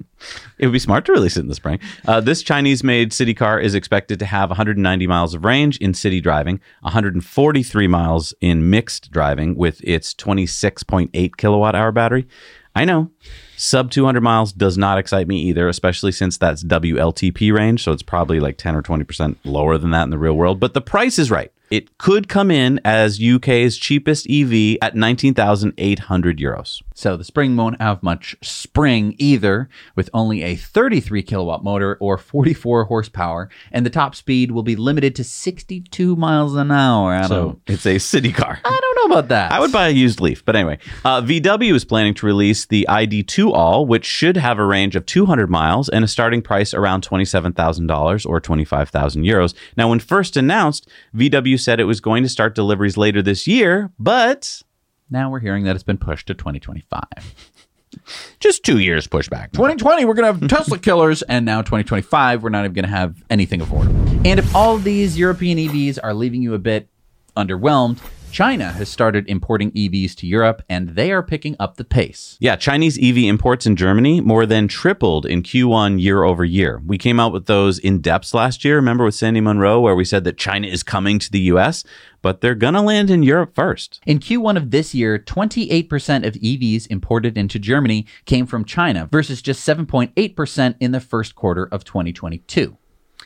It would be smart to release it in the spring. Uh, this Chinese-made city car is expected to have 190 miles of range in city driving, 143 miles in mixed driving with its 26.8 kilowatt hour battery. I know, sub 200 miles does not excite me either, especially since that's WLTP range, so it's probably like 10 or 20 percent lower than that in the real world. But the price is right. It could come in as UK's cheapest EV at 19,800 euros. So the Spring won't have much spring either, with only a 33 kilowatt motor or 44 horsepower, and the top speed will be limited to 62 miles an hour. So it's a city car. I about that. I would buy a used Leaf, but anyway. Uh, VW is planning to release the ID2 All, which should have a range of 200 miles and a starting price around $27,000 or 25,000 euros. Now, when first announced, VW said it was going to start deliveries later this year, but now we're hearing that it's been pushed to 2025. Just two years pushback. 2020, we're going to have Tesla killers, and now 2025, we're not even going to have anything affordable. And if all these European EVs are leaving you a bit underwhelmed, China has started importing EVs to Europe and they are picking up the pace. Yeah, Chinese EV imports in Germany more than tripled in Q1 year over year. We came out with those in depths last year, remember with Sandy Munro, where we said that China is coming to the US, but they're going to land in Europe first. In Q1 of this year, 28% of EVs imported into Germany came from China versus just 7.8% in the first quarter of 2022.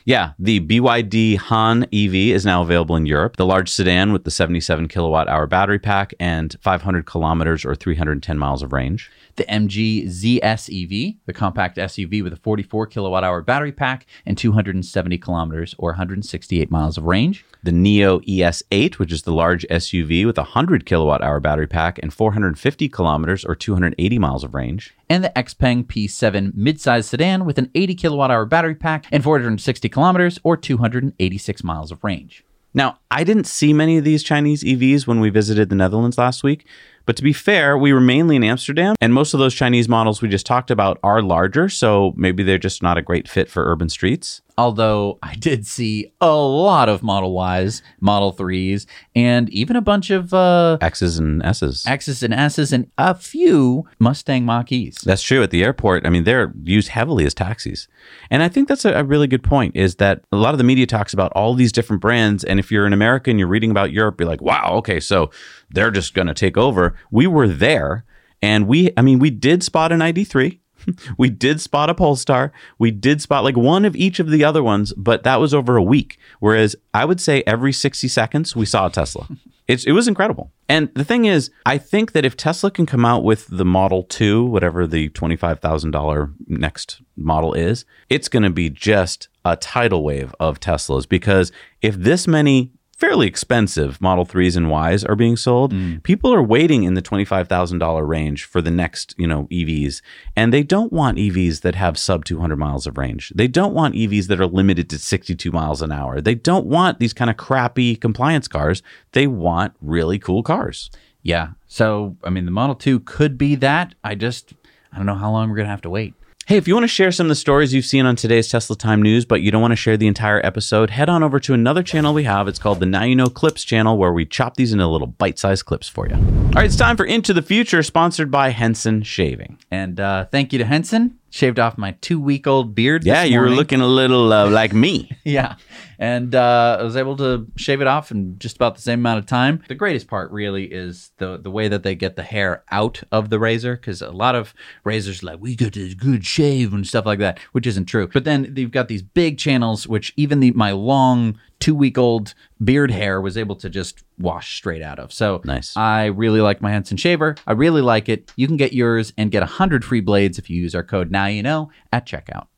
Yeah, the BYD Han EV is now available in Europe. The large sedan with the 77 kilowatt hour battery pack and 500 kilometers or 310 miles of range. The MG ZS EV, the compact SUV with a 44 kilowatt hour battery pack and 270 kilometers or 168 miles of range. The NIO ES8, which is the large SUV with a 100 kilowatt hour battery pack and 450 kilometers or 280 miles of range and the Xpeng P7 midsize sedan with an 80 kilowatt hour battery pack and 460 kilometers or 286 miles of range. Now, I didn't see many of these Chinese EVs when we visited the Netherlands last week, but to be fair, we were mainly in Amsterdam, and most of those Chinese models we just talked about are larger, so maybe they're just not a great fit for urban streets. Although I did see a lot of Model Ys, Model 3s, and even a bunch of uh, X's and S's. X's and S's, and a few Mustang Mach E's. That's true. At the airport, I mean, they're used heavily as taxis. And I think that's a, a really good point is that a lot of the media talks about all these different brands. And if you're an American, you're reading about Europe, you're like, wow, okay, so they're just going to take over. We were there. And we, I mean, we did spot an ID3 we did spot a Polestar. We did spot like one of each of the other ones, but that was over a week. Whereas I would say every 60 seconds we saw a Tesla. It's, it was incredible. And the thing is, I think that if Tesla can come out with the Model 2, whatever the $25,000 next model is, it's going to be just a tidal wave of Teslas because if this many fairly expensive Model 3s and Ys are being sold. Mm. People are waiting in the $25,000 range for the next, you know, EVs. And they don't want EVs that have sub 200 miles of range. They don't want EVs that are limited to 62 miles an hour. They don't want these kind of crappy compliance cars. They want really cool cars. Yeah. So, I mean, the Model 2 could be that. I just I don't know how long we're going to have to wait. Hey, if you want to share some of the stories you've seen on today's Tesla Time News, but you don't want to share the entire episode, head on over to another channel we have. It's called the Now You Know Clips channel, where we chop these into little bite sized clips for you. All right, it's time for Into the Future, sponsored by Henson Shaving. And uh, thank you to Henson. Shaved off my two week old beard. Yeah, you were looking a little uh, like me. yeah. And uh, I was able to shave it off in just about the same amount of time. The greatest part really is the the way that they get the hair out of the razor, because a lot of razors like we get a good shave and stuff like that, which isn't true. But then you've got these big channels, which even the my long two week old beard hair was able to just wash straight out of. So nice. I really like my Henson shaver. I really like it. You can get yours and get 100 free blades if you use our code Now You Know at checkout.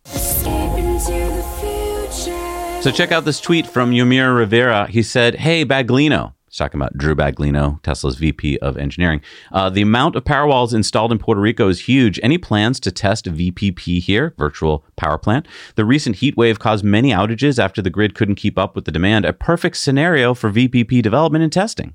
So check out this tweet from Yomir Rivera. He said, Hey, Baglino. He's talking about Drew Baglino, Tesla's VP of engineering. Uh, the amount of Powerwalls installed in Puerto Rico is huge. Any plans to test VPP here, virtual power plant? The recent heat wave caused many outages after the grid couldn't keep up with the demand. A perfect scenario for VPP development and testing.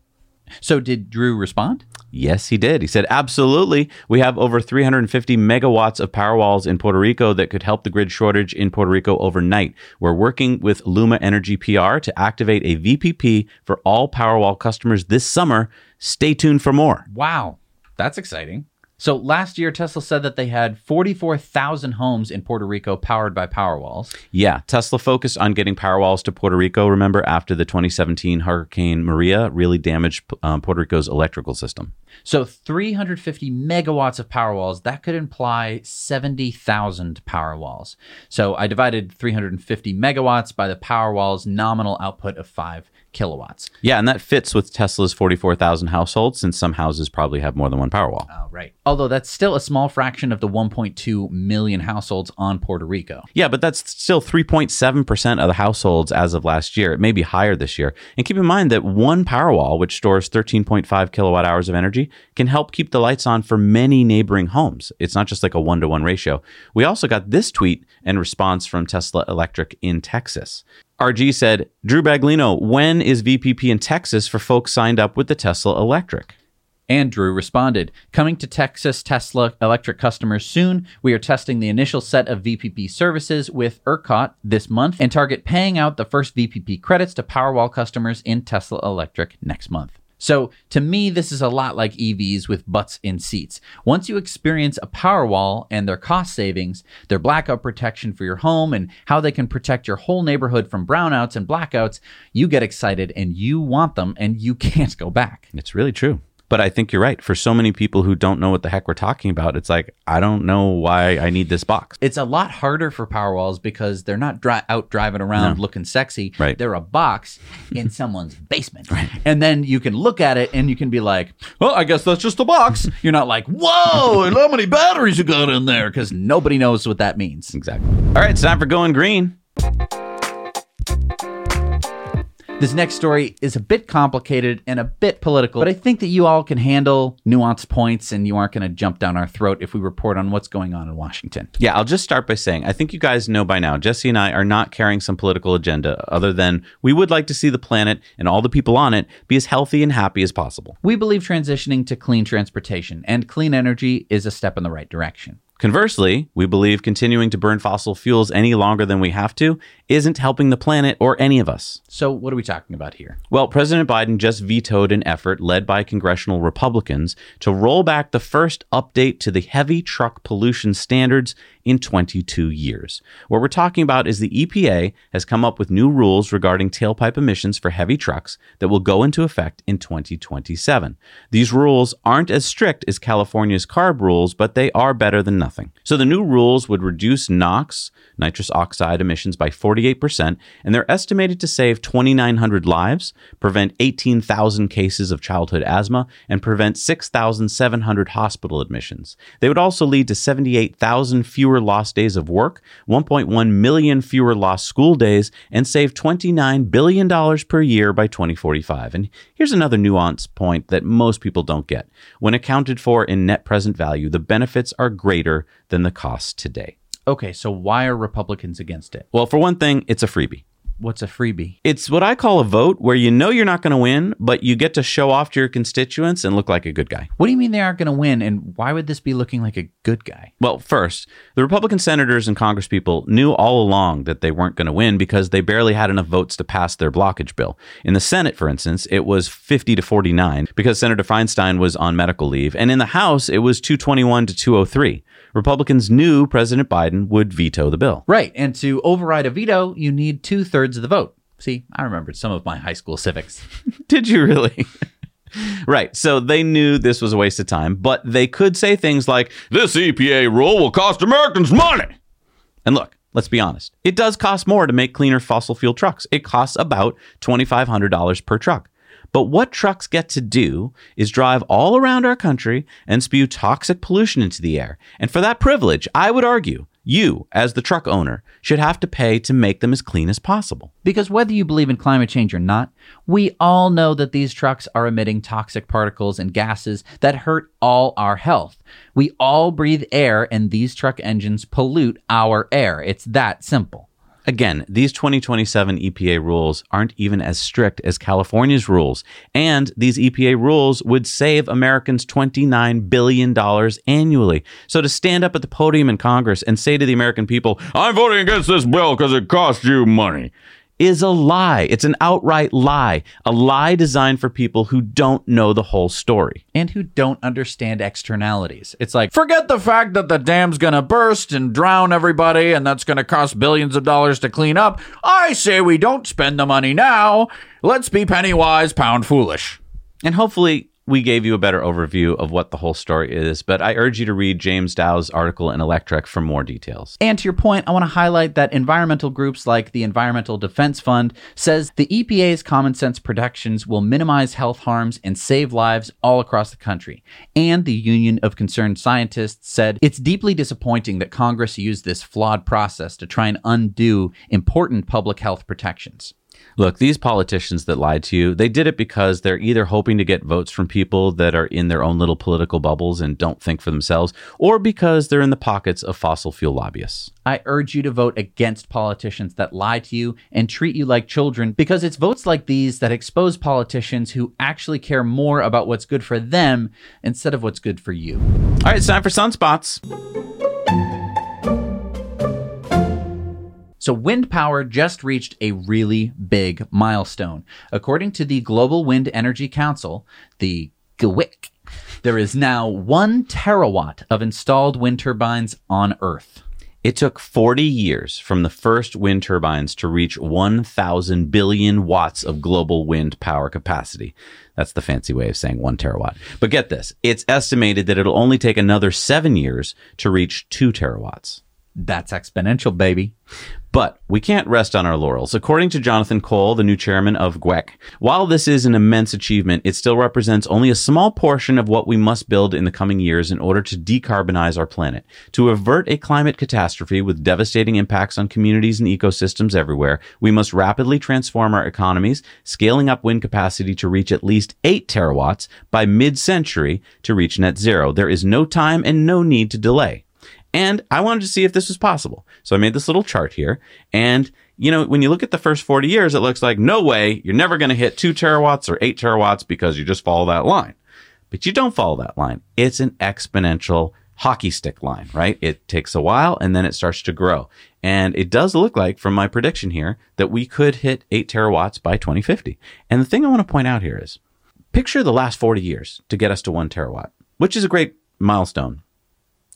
So did Drew respond? Yes, he did. He said, Absolutely. We have over 350 megawatts of power walls in Puerto Rico that could help the grid shortage in Puerto Rico overnight. We're working with Luma Energy PR to activate a VPP for all Powerwall customers this summer. Stay tuned for more. Wow, that's exciting. So last year, Tesla said that they had 44,000 homes in Puerto Rico powered by Powerwalls. Yeah, Tesla focused on getting Powerwalls to Puerto Rico, remember, after the 2017 Hurricane Maria really damaged um, Puerto Rico's electrical system. So 350 megawatts of Powerwalls, that could imply 70,000 Powerwalls. So I divided 350 megawatts by the Powerwall's nominal output of 5 kilowatts. Yeah, and that fits with Tesla's 44,000 households, since some houses probably have more than one Powerwall. Oh, right. Although that's still a small fraction of the 1.2 million households on Puerto Rico. Yeah, but that's still 3.7% of the households as of last year. It may be higher this year. And keep in mind that one Powerwall, which stores 13.5 kilowatt hours of energy, can help keep the lights on for many neighboring homes. It's not just like a one to one ratio. We also got this tweet and response from Tesla Electric in Texas. RG said, Drew Baglino, when is VPP in Texas for folks signed up with the Tesla Electric? Andrew responded, Coming to Texas Tesla electric customers soon. We are testing the initial set of VPP services with ERCOT this month and target paying out the first VPP credits to Powerwall customers in Tesla Electric next month. So, to me, this is a lot like EVs with butts in seats. Once you experience a Powerwall and their cost savings, their blackout protection for your home, and how they can protect your whole neighborhood from brownouts and blackouts, you get excited and you want them and you can't go back. It's really true. But I think you're right. For so many people who don't know what the heck we're talking about, it's like, I don't know why I need this box. It's a lot harder for Powerwalls because they're not dri- out driving around No. looking sexy. Right. They're a box in someone's basement. And then you can look at it and you can be like, well, I guess that's just a box. You're not like, whoa, and how many batteries you got in there? Because nobody knows what that means. Exactly. All right, it's time for going green. This next story is a bit complicated and a bit political, but I think that you all can handle nuanced points and you aren't going to jump down our throat if we report on what's going on in Washington. Yeah, I'll just start by saying I think you guys know by now, Jesse and I are not carrying some political agenda other than we would like to see the planet and all the people on it be as healthy and happy as possible. We believe transitioning to clean transportation and clean energy is a step in the right direction. Conversely, we believe continuing to burn fossil fuels any longer than we have to isn't helping the planet or any of us. So, what are we talking about here? Well, President Biden just vetoed an effort led by congressional Republicans to roll back the first update to the heavy truck pollution standards in 22 years. What we're talking about is the EPA has come up with new rules regarding tailpipe emissions for heavy trucks that will go into effect in 2027. These rules aren't as strict as California's CARB rules, but they are better than nothing. So the new rules would reduce NOx, nitrous oxide emissions by 48%, and they're estimated to save 2,900 lives, prevent 18,000 cases of childhood asthma, and prevent 6,700 hospital admissions. They would also lead to 78,000 fewer lost days of work, 1.1 million fewer lost school days, and save $29 billion per year by 2045. And here's another nuance point that most people don't get. When accounted for in net present value, the benefits are greater than the costs today. Okay, so why are Republicans against it? Well, for one thing, it's a freebie. What's a freebie? It's what I call a vote where you know you're not going to win, but you get to show off to your constituents and look like a good guy. What do you mean they aren't going to win? And why would this be looking like a good guy? Well, first, the Republican senators and congresspeople knew all along that they weren't going to win because they barely had enough votes to pass their blockage bill. In the Senate, for instance, it was 50 to 49 because Senator Feinstein was on medical leave. And in the House, it was 221 to 203. Republicans knew President Biden would veto the bill. Right. And to override a veto, you need two thirds of the vote. See, I remembered some of my high school civics. Did you really? right. So they knew this was a waste of time, but they could say things like, This EPA rule will cost Americans money. And look, Let's be honest. It does cost more to make cleaner fossil fuel trucks. It costs about $2,500 per truck. But what trucks get to do is drive all around our country and spew toxic pollution into the air. And for that privilege, I would argue you, as the truck owner, should have to pay to make them as clean as possible. Because whether you believe in climate change or not, we all know that these trucks are emitting toxic particles and gases that hurt all our health. We all breathe air, and these truck engines pollute our air. It's that simple. Again, these 2027 EPA rules aren't even as strict as California's rules, and these EPA rules would save Americans $29 billion annually. So to stand up at the podium in Congress and say to the American people, I'm voting against this bill because it costs you money, is a lie. It's an outright lie. A lie designed for people who don't know the whole story. And who don't understand externalities. It's like, forget the fact that the dam's gonna burst and drown everybody and that's gonna cost billions of dollars to clean up. I say we don't spend the money now. Let's be penny wise, pound foolish. And hopefully, we gave you a better overview of what the whole story is, but I urge you to read Jameson Dow's article in Electrek for more details. And to your point, I want to highlight that environmental groups like the Environmental Defense Fund says the EPA's common sense protections will minimize health harms and save lives all across the country. And the Union of Concerned Scientists said it's deeply disappointing that Congress used this flawed process to try and undo important public health protections. Look, these politicians that lied to you, they did it because they're either hoping to get votes from people that are in their own little political bubbles and don't think for themselves, or because they're in the pockets of fossil fuel lobbyists. I urge you to vote against politicians that lie to you and treat you like children because it's votes like these that expose politicians who actually care more about what's good for them instead of what's good for you. All right, it's time for sunspots. So, wind power just reached a really big milestone. According to the Global Wind Energy Council, the GWEC, there is now one terawatt of installed wind turbines on Earth. It took 40 years from the first wind turbines to reach 1,000 billion watts of global wind power capacity. That's the fancy way of saying one terawatt. But get this it's estimated that it'll only take another seven years to reach two terawatts. That's exponential, baby. But we can't rest on our laurels. According to Jonathan Cole, the new chairman of GWEC, while this is an immense achievement, it still represents only a small portion of what we must build in the coming years in order to decarbonize our planet. To avert a climate catastrophe with devastating impacts on communities and ecosystems everywhere, we must rapidly transform our economies, scaling up wind capacity to reach at least 8 terawatts by mid-century to reach net zero. There is no time and no need to delay. And I wanted to see if this was possible. So I made this little chart here. And, you know, when you look at the first 40 years, it looks like no way you're never going to hit two terawatts or eight terawatts because you just follow that line. But you don't follow that line. It's an exponential hockey stick line, right? It takes a while and then it starts to grow. And it does look like from my prediction here that we could hit eight terawatts by 2050. And the thing I want to point out here is picture the last 40 years to get us to one terawatt, which is a great milestone.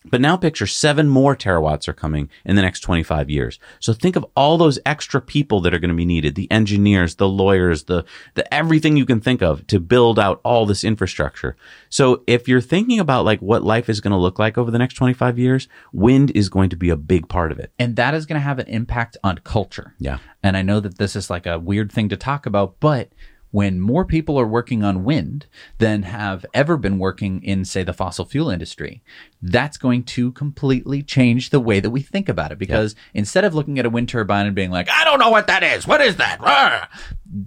But now picture seven more terawatts are coming in the next 25 years. So think of all those extra people that are going to be needed, the engineers, the lawyers, the, the everything you can think of to build out all this infrastructure. So if you're thinking about like what life is going to look like over the next 25 years, wind is going to be a big part of it. And that is going to have an impact on culture. Yeah. And I know that this is like a weird thing to talk about, but when more people are working on wind than have ever been working in, say, the fossil fuel industry, that's going to completely change the way that we think about it. Because yeah. instead of looking at a wind turbine and being like, I don't know what that is, what is that? Rawr!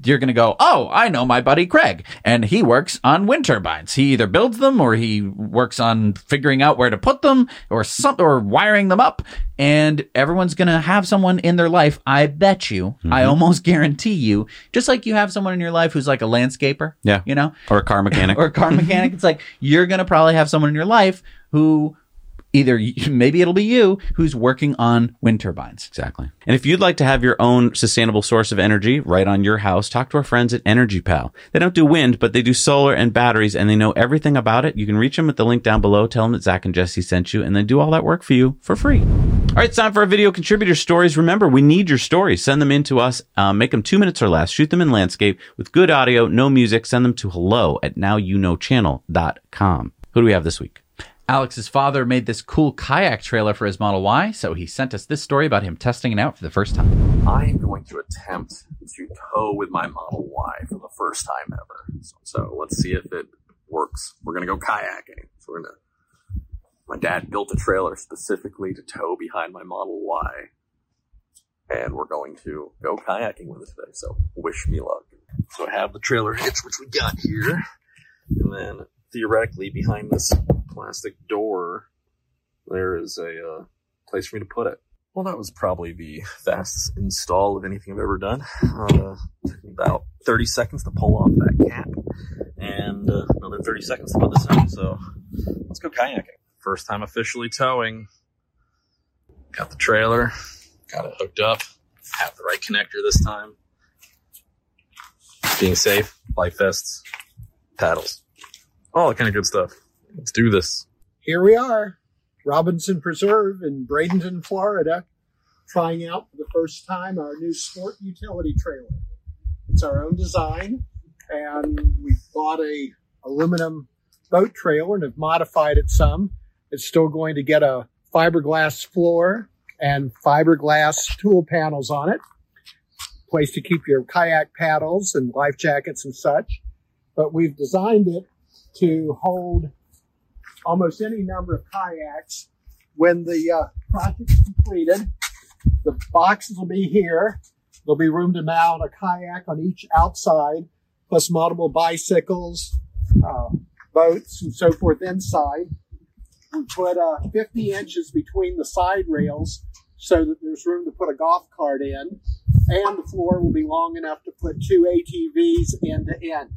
You're going to go, oh, I know my buddy Craig, and he works on wind turbines. He either builds them or he works on figuring out where to put them or some, or wiring them up. And everyone's going to have someone in their life. I bet you, mm-hmm. I almost guarantee you, just like you have someone in your life who's like a landscaper. Yeah. You know, or a car mechanic or a car mechanic. It's like, you're going to probably have someone in your life who either maybe it'll be you who's working on wind turbines. Exactly. And if you'd like to have your own sustainable source of energy right on your house, talk to our friends at Energy Pal. They don't do wind, but they do solar and batteries and they know everything about it. You can reach them at the link down below. Tell them that Zach and Jesse sent you and they do all that work for you for free. All right, it's time for our video contributor stories. Remember, we need your stories. Send them in to us. Um, make them two minutes or less. Shoot them in landscape with good audio, no music. Send them to hello at nowyouKnowchannel.com. Who do we have this week? Alex's father made this cool kayak trailer for his Model Y, so he sent us this story about him testing it out for the first time. I'm going to attempt to tow with my Model Y for the first time ever. So, so let's see if it works. We're going to go kayaking. So we're going to. My dad built a trailer specifically to tow behind my Model Y. And we're going to go kayaking with it today. So wish me luck. So I have the trailer hitch, which we got here. And then theoretically behind this plastic door, there is a uh, place for me to put it. Well, that was probably the fastest install of anything I've ever done. Uh, about 30 seconds to pull off that cap, and uh, another 30 seconds to put this in. So let's go kayaking. First time officially towing. Got the trailer, got it hooked up, have the right connector this time. Being safe, life vests, paddles, all that kind of good stuff. Let's do this. Here we are, Robinson Preserve in Bradenton, Florida, trying out for the first time our new sport utility trailer. It's our own design, and we bought a aluminum boat trailer and have modified it some. It's still going to get a fiberglass floor and fiberglass tool panels on it, place to keep your kayak paddles and life jackets and such. But we've designed it to hold almost any number of kayaks. When the uh, project is completed, the boxes will be here. There'll be room to mount a kayak on each outside, plus multiple bicycles, uh, boats, and so forth inside. Put uh, 50 inches between the side rails so that there's room to put a golf cart in, and the floor will be long enough to put two ATVs end to end.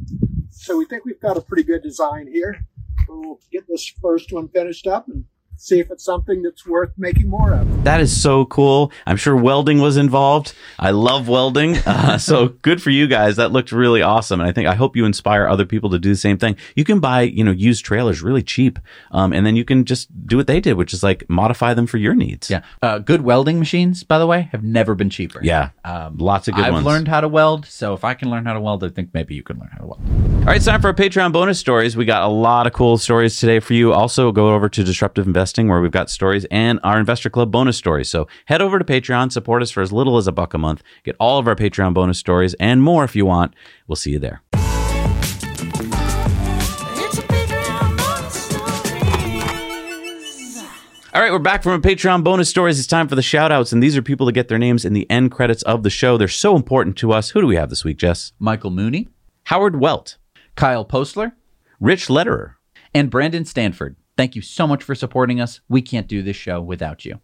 So we think we've got a pretty good design here. We'll get this first one finished up and see if it's something that's worth making more of. That is so cool. I'm sure welding was involved. I love welding. Uh, so good for you guys. That looked really awesome. And I think, I hope you inspire other people to do the same thing. You can buy, you know, used trailers really cheap. Um, and then you can just do what they did, which is like modify them for your needs. Yeah. Uh, good welding machines, by the way, have never been cheaper. Yeah. Um, Lots of good ones. I've ones. learned how to weld, so if I can learn how to weld, I think maybe you can learn how to weld. All right, it's time for our Patreon bonus stories. We got a lot of cool stories today for you. Also, go over to Disruptive Investing where we've got stories and our Investor Club bonus stories. So head over to Patreon, support us for as little as a buck a month. Get all of our Patreon bonus stories and more if you want. We'll see you there. All right, we're back from a Patreon bonus stories. It's time for the shout outs, and these are people that get their names in the end credits of the show. They're so important to us. Who do we have this week, Jess? Michael Mooney, Howard Welt, Kyle Postler, Rich Letterer, and Brandon Stanford. Thank you so much for supporting us. We can't do this show without you.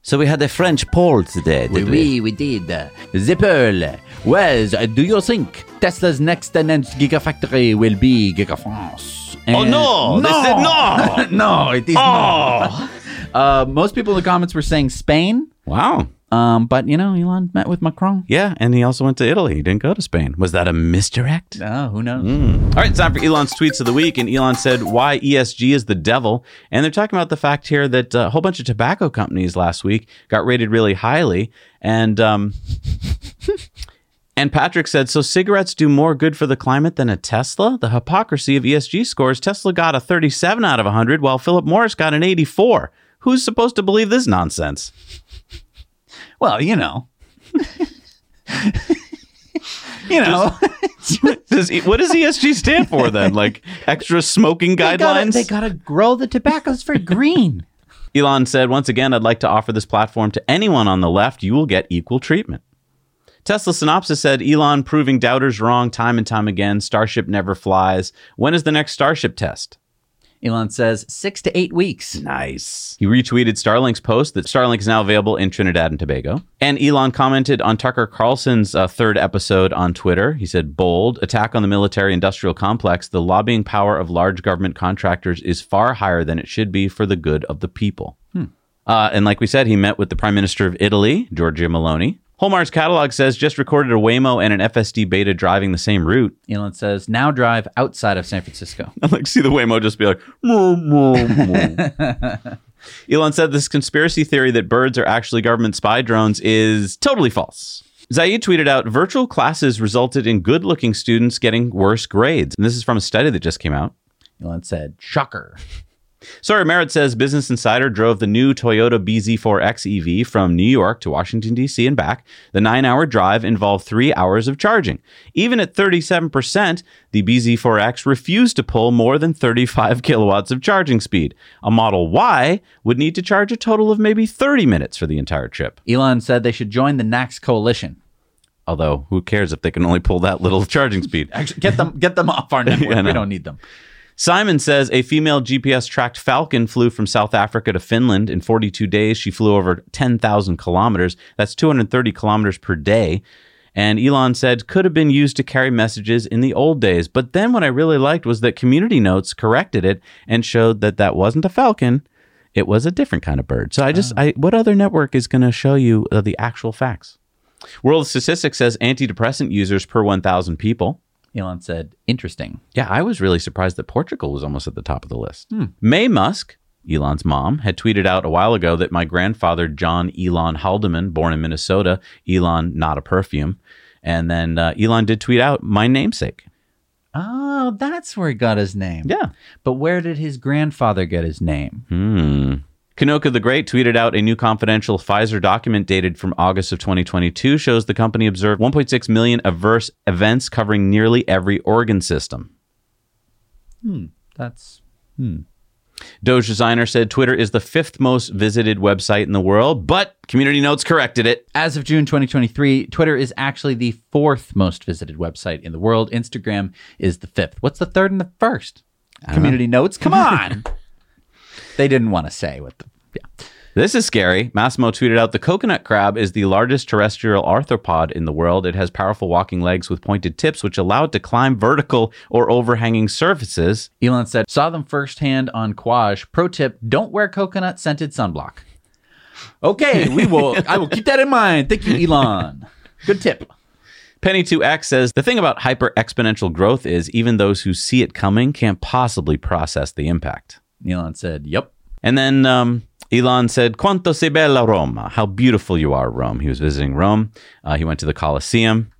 So we had a French poll today, Oui, did oui, we did. The poll was uh, Do you think Tesla's next announced Gigafactory will be Gigafrance? Oh, no! They said no! no, it is Oh! not. Uh, most people in the comments were saying Spain. Wow. Um, but, you know, Elon met with Macron. Yeah, and he also went to Italy. He didn't go to Spain. Was that a misdirect? Oh, who knows? Mm. All right, it's time for Elon's tweets of the week. And Elon said why ESG is the devil. And they're talking about the fact here that uh, a whole bunch of tobacco companies last week got rated really highly. And um, and Patrick said, so cigarettes do more good for the climate than a Tesla? The hypocrisy of ESG scores. Tesla got a 37 out of 100, while Philip Morris got an 84. Who's supposed to believe this nonsense? Well, you know. you know. does, what does ESG stand for then? Like extra smoking They gotta- guidelines? They gotta grow the tobaccos for green. Elon said, Once again, I'd like to offer this platform to anyone on the left. You will get equal treatment. Tesla Synopsis said, Elon proving doubters wrong time and time again. Starship never flies. When is the next Starship test? Elon says six to eight weeks. Nice. He retweeted Starlink's post that Starlink is now available in Trinidad and Tobago. And Elon commented on Tucker Carlson's uh, third episode on Twitter. He said, Bold, attack on the military industrial complex. The lobbying power of large government contractors is far higher than it should be for the good of the people. Uh, and like we said, he met with the Prime Minister of Italy, Giorgia Meloni. Whole Mars Catalog says just recorded a Waymo and an FSD beta driving the same route. Elon says now drive outside of San Francisco. I like see the Waymo just be like, "Moo, moo, moo." Elon said this conspiracy theory that birds are actually government spy drones is totally false. Zaid tweeted out virtual classes resulted in good looking students getting worse grades. And this is from a study that just came out. Elon said, shocker. Sawyer Merritt says Business Insider drove the new Toyota BZ4X EV from New York to Washington, D.C. and back. The nine hour drive involved three hours of charging. Even at 37%, the BZ4X refused to pull more than 35 kilowatts of charging speed. A Model Y would need to charge a total of maybe 30 minutes for the entire trip. Elon said they should join the NACS coalition. Although, who cares if they can only pull that little charging speed? Actually, get them get them off our network. Yeah, we don't need them. Simon says a female GPS tracked falcon flew from South Africa to Finland. In 42 days, she flew over 10,000 kilometers. That's 230 kilometers per day. And Elon said could have been used to carry messages in the old days. But then what I really liked was that Community Notes corrected it and showed that that wasn't a falcon. It was a different kind of bird. So I just, I, what other network is going to show you uh, the actual facts? World Statistics says antidepressant users per 1,000 people. Elon said, interesting. Yeah, I was really surprised that Portugal was almost at the top of the list. Hmm. Maye Musk, Elon's mom, had tweeted out a while ago that my grandfather, John Elon Haldeman, born in Minnesota, Elon, not a perfume. And then uh, Elon did tweet out my namesake. Oh, that's where he got his name. Yeah. But where did his grandfather get his name? Hmm. Kanekoa the Great tweeted out a new confidential Pfizer document dated from August of 2022 shows the company observed 1.6 million adverse events covering nearly every organ system. Hmm. That's hmm. Doge Designer said Twitter is the fifth most visited website in the world, but Community Notes corrected it. As of June 2023, Twitter is actually the fourth most visited website in the world. Instagram is the fifth. What's the third and the first? Community notes? Come on. they didn't want to say what the. Yeah. This is scary. Massimo tweeted out the coconut crab is the largest terrestrial arthropod in the world. It has powerful walking legs with pointed tips, which allow it to climb vertical or overhanging surfaces. Elon said, saw them firsthand on Kwaj. Pro tip don't wear coconut scented sunblock. Okay, we will. I will keep that in mind. Thank you, Elon. Good tip. Penny2X says the thing about hyper exponential growth is even those who see it coming can't possibly process the impact. Elon said, Yep. And then um, Elon said, Quanto sei bella Roma. How beautiful you are, Rome. He was visiting Rome. Uh, he went to the Colosseum.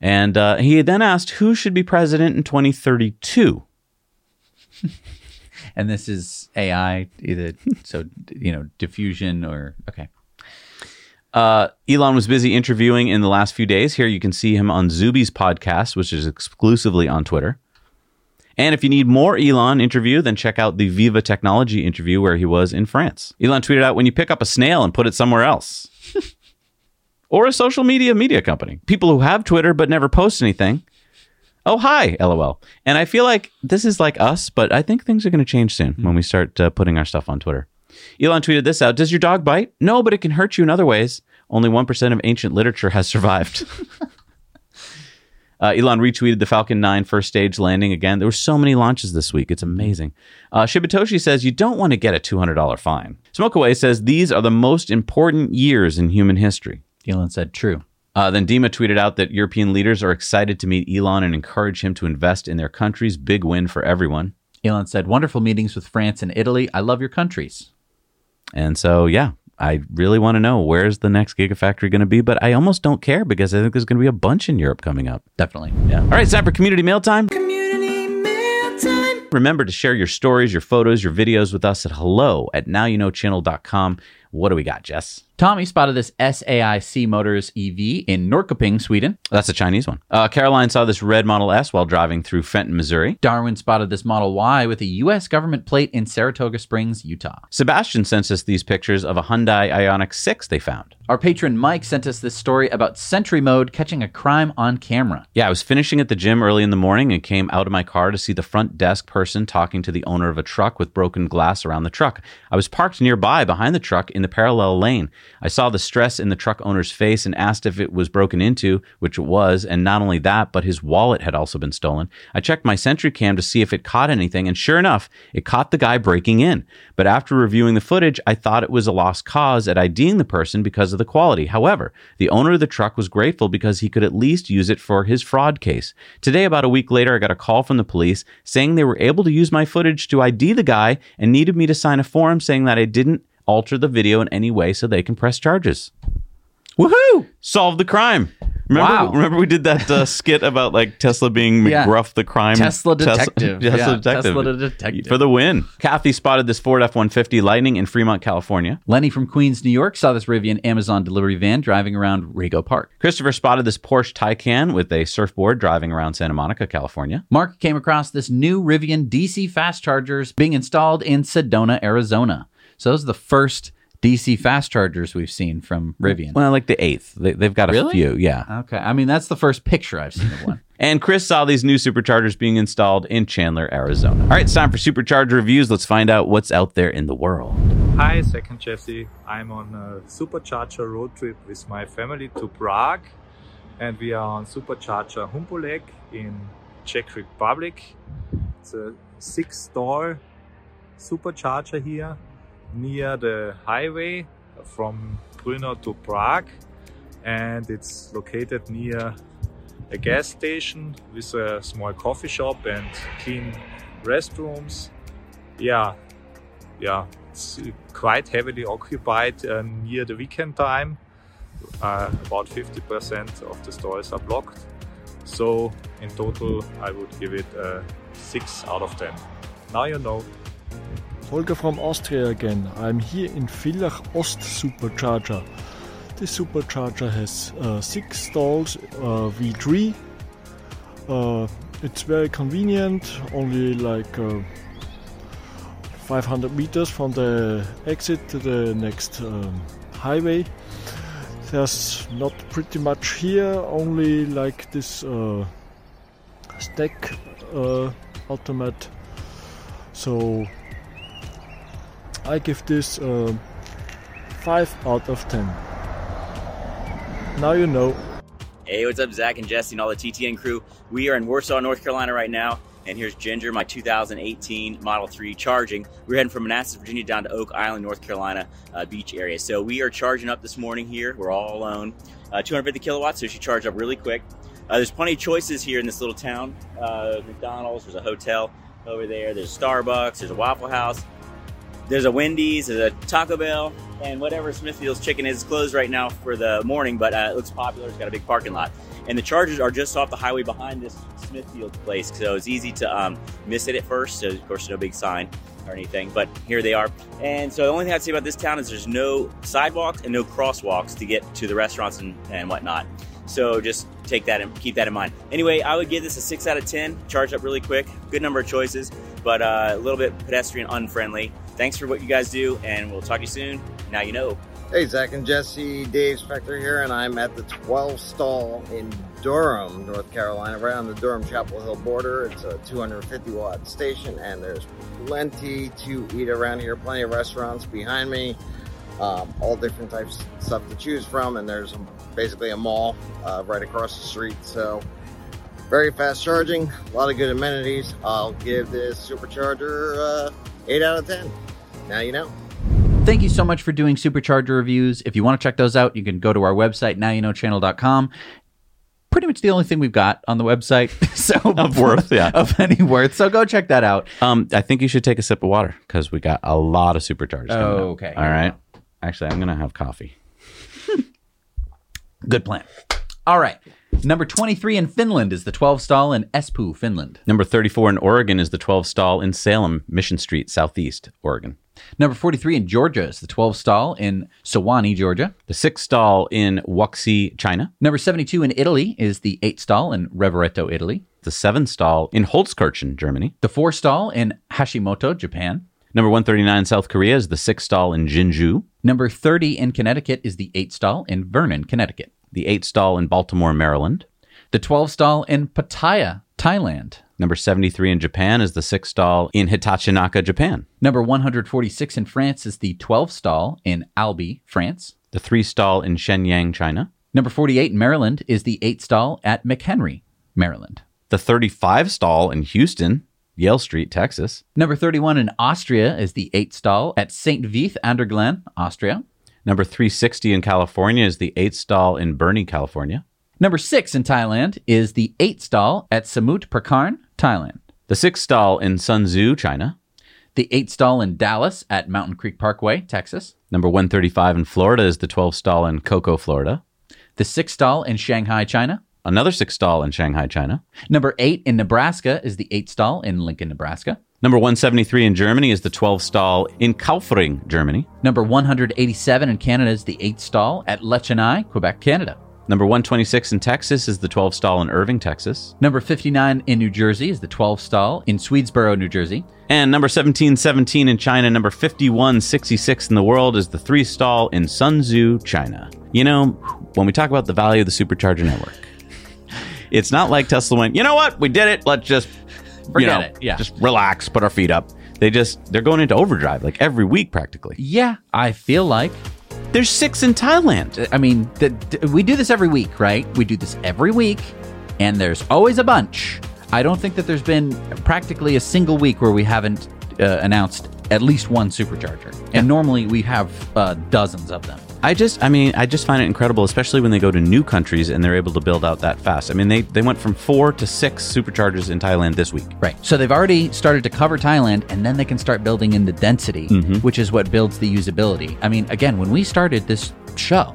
And uh, he then asked who should be president in 2032. And this is AI, either so you know, diffusion or okay. Uh, Elon was busy interviewing in the last few days. Here you can see him on Zuby's podcast, which is exclusively on Twitter. And if you need more Elon interview, then check out the Viva Technology interview where he was in France. Elon tweeted out when you pick up a snail and put it somewhere else. or a social media media company. People who have Twitter but never post anything. Oh, hi, lol. And I feel like this is like us, but I think things are going to change soon when we start uh, putting our stuff on Twitter. Elon tweeted this out Does your dog bite? No, but it can hurt you in other ways. Only 1% of ancient literature has survived. Uh, Elon retweeted the Falcon 9 first stage landing again. There were so many launches this week. It's amazing. Uh, Shibatoshi says you don't want to get a $200 fine. Smoke Away says these are the most important years in human history. Elon said, True. Uh, then Dima tweeted out that European leaders are excited to meet Elon and encourage him to invest in their countries. Big win for everyone. Elon said, Wonderful meetings with France and Italy. I love your countries. And so, yeah, I really want to know where's the next Gigafactory going to be, but I almost don't care because I think there's going to be a bunch in Europe coming up. Definitely. Yeah. All right, it's time for community mail time. Community mail time. Remember to share your stories, your photos, your videos with us at hello at nowyouknowchannel.com. What do we got, Jess? Tommy spotted this SAIC Motors EV in Norrköping, Sweden. That's a Chinese one. Uh, Caroline saw this red Model S while driving through Fenton, Missouri. Darwin spotted this Model Y with a U.S. government plate in Saratoga Springs, Utah. Sebastian sent us these pictures of a Hyundai Ioniq 6 they found. Our patron Mike sent us this story about Sentry Mode catching a crime on camera. Yeah, I was finishing at the gym early in the morning and came out of my car to see the front desk person talking to the owner of a truck with broken glass around the truck. I was parked nearby behind the truck in the parallel lane. I saw the stress in the truck owner's face and asked if it was broken into, which it was, and not only that, but his wallet had also been stolen. I checked my Sentry cam to see if it caught anything, and sure enough, it caught the guy breaking in. But after reviewing the footage, I thought it was a lost cause at IDing the person because of the quality. However, the owner of the truck was grateful because he could at least use it for his fraud case. Today, about a week later, I got a call from the police saying they were able to use my footage to ID the guy and needed me to sign a form saying that I didn't alter the video in any way so they can press charges. Woohoo! Solve the crime. Remember, Wow. remember we did that uh, skit about like Tesla being Yeah. McGruff the crime Tesla detective. Tesla, Yeah, detective. Tesla detective. for the win. Kathy spotted this Ford F one fifty Lightning in Fremont, California. Lenny from Queens, New York saw this Rivian Amazon delivery van driving around Rego Park. Christopher spotted this Porsche Taycan with a surfboard driving around Santa Monica, California. Mark came across this new Rivian DC fast chargers being installed in Sedona, Arizona. So those are the first DC fast chargers we've seen from Rivian. Well, like the eighth. They, they've got a Really? few, yeah. Okay. I mean, that's the first picture I've seen of one. And Chris saw these new superchargers being installed in Chandler, Arizona. All right, it's time for supercharger reviews. Let's find out what's out there in the world. Hi, second Jesse. I'm on a supercharger road trip with my family to Prague, and we are on supercharger Humpolec in Czech Republic. It's a six-stall supercharger here near the highway from Brno to Prague, and it's located near a gas station with a small coffee shop and clean restrooms. Yeah, yeah, it's quite heavily occupied uh, near the weekend time. Uh, about 50% of the stores are blocked. So in total, I would give it a 6 out of 10. Now you know. Holger from Austria again. I'm here in Villach Ost Supercharger. This supercharger has uh, six stalls, uh, V3. Uh, it's very convenient, only like uh, 500 meters from the exit to the next um, highway. There's not pretty much here, only like this uh, stack uh, automat. So I give this uh, 5 out of 10. Now you know. Hey, what's up, Zach and Jesse and all the TTN crew? We are in Warsaw, North Carolina right now, and here's Ginger, my 2018 Model 3 charging. We're heading from Manassas, Virginia down to Oak Island, North Carolina uh, beach area. So we are charging up this morning here. We're all alone. Uh, 250 kilowatts, so she charged up really quick. Uh, there's plenty of choices here in this little town. Uh, McDonald's, there's a hotel over there, there's Starbucks, there's a Waffle House, there's a Wendy's, there's a Taco Bell, and whatever Smithfield's chicken is closed right now for the morning, but uh, it looks popular. It's got a big parking lot. And the chargers are just off the highway behind this Smithfield place, so it's easy to um, miss it at first. So, of course, no big sign or anything, but here they are. And so, the only thing I'd say about this town is there's no sidewalks and no crosswalks to get to the restaurants and, and whatnot. So just take that and keep that in mind. Anyway, I would give this a six out of ten. Charged up really quick. Good number of choices, but uh, a little bit pedestrian unfriendly. Thanks for what you guys do, and we'll talk to you soon. Now you know. Hey, Zach and Jesse, Dave Spector here, and I'm at the 12 stall in Durham, North Carolina, right on the Durham Chapel Hill border. It's a 250 watt station, and there's plenty to eat around here. Plenty of restaurants behind me, um, all different types of stuff to choose from, and there's basically a mall uh, right across the street. So, very fast charging, a lot of good amenities. I'll give this supercharger uh, 8 out of 10. Now you know. Thank you so much for doing supercharger reviews. If you want to check those out, you can go to our website, nowyouknowchannel.com. Pretty much the only thing we've got on the website. So Of worth, yeah. Of any worth. So go check that out. Um, I think you should take a sip of water because we got a lot of superchargers. coming up. Okay. All right. Actually, I'm gonna have coffee. Good plan. All right. Number 23 in Finland is the 12 stall in Espoo, Finland. Number 34 in Oregon is the 12 stall in Salem, Mission Street, Southeast Oregon. Number 43 in Georgia is the 12 stall in Suwanee, Georgia. The 6 stall in Wuxi, China. Number 72 in Italy is the 8 stall in Rovereto, Italy. The 7 stall in Holzkirchen, Germany. The 4 stall in Hashimoto, Japan. Number 139 in South Korea is the 6 stall in Jinju. Number 30 in Connecticut is the 8 stall in Vernon, Connecticut. The 8 stall in Baltimore, Maryland. The 12 stall in Pattaya, Thailand. Number 73 in Japan is the 6 stall in Hitachinaka, Japan. Number 146 in France is the 12 stall in Albi, France. The 3 stall in Shenyang, China. Number 48 in Maryland is the 8 stall at McHenry, Maryland. The 35 stall in Houston, Yale Street, Texas. Number 31 in Austria is the 8 stall at St. Veit an der Austria. Number 360 in California is the 8 stall in Burney, California. Number 6 in Thailand is the 8 stall at Samut Prakarn, Thailand. The 6 stall in Sun Tzu, China. The 8 stall in Dallas at Mountain Creek Parkway, Texas. Number 135 in Florida is the 12 stall in Cocoa, Florida. the sixth stall in Shanghai, China. Another six stall in Shanghai, China. Number eight in Nebraska is the eight stall in Lincoln, Nebraska. Number 173 in Germany is the 12 stall in Kaufering, Germany. Number 187 in Canada is the eight stall at Lachenaie, Quebec, Canada. Number 126 in Texas is the 12 stall in Irving, Texas. Number 59 in New Jersey is the 12 stall in Swedesboro, New Jersey. And number 1717 in China, number 5166 in the world is the three stall in Sunzhou, China. You know, when we talk about the value of the supercharger network, it's not like Tesla went, you know what, we did it, let's just Forget you know, it, yeah. just relax, put our feet up. They just they're going into overdrive like every week practically. Yeah, I feel like there's six in Thailand. I mean, the, the- we do this every week, right? We do this every week, and there's always a bunch. I don't think that there's been practically a single week where we haven't uh, announced at least one supercharger. And normally we have uh, dozens of them. I just, I mean, I just find it incredible, especially when they go to new countries and they're able to build out that fast. I mean, they, they went from four to six superchargers in Thailand this week. Right. So they've already started to cover Thailand, and then they can start building in the density, mm-hmm. which is what builds the usability. I mean, again, when we started this show,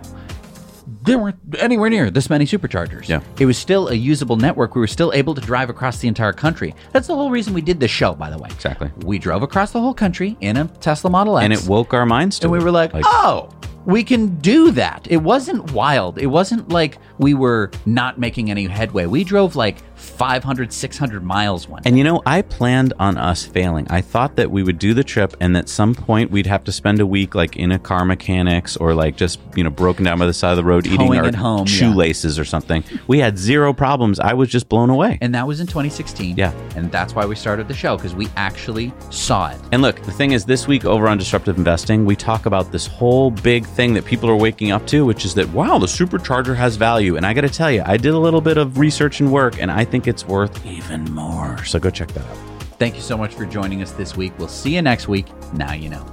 there weren't anywhere near this many superchargers. Yeah. It was still a usable network. We were still able to drive across the entire country. That's the whole reason we did this show, by the way. Exactly. We drove across the whole country in a Tesla Model X. And it woke our minds to and we it. were like, oh, we can do that. It wasn't wild. It wasn't like we were not making any headway. We drove like 500, 600 miles one. And you know, I planned on us failing. I thought that we would do the trip and at some point we'd have to spend a week like in a car mechanics or like just, you know, broken down by the side of the road eating Towing our it home, yeah. shoelaces or something. We had zero problems. I was just blown away. And that was in 2016. Yeah. And that's why we started the show because we actually saw it. And look, the thing is, this week over on Disruptive Investing, we talk about this whole big thing that people are waking up to, which is that, wow, the supercharger has value. And I got to tell you, I did a little bit of research and work, and I think it's worth even more. So go check that out. Thank you so much for joining us this week. We'll see you next week. Now you know.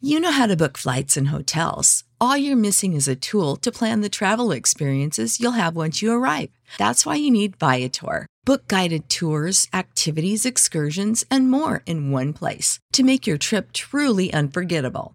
You know how to book flights and hotels. All you're missing is a tool to plan the travel experiences you'll have once you arrive. That's why you need Viator. Book guided tours, activities, excursions, and more in one place to make your trip truly unforgettable.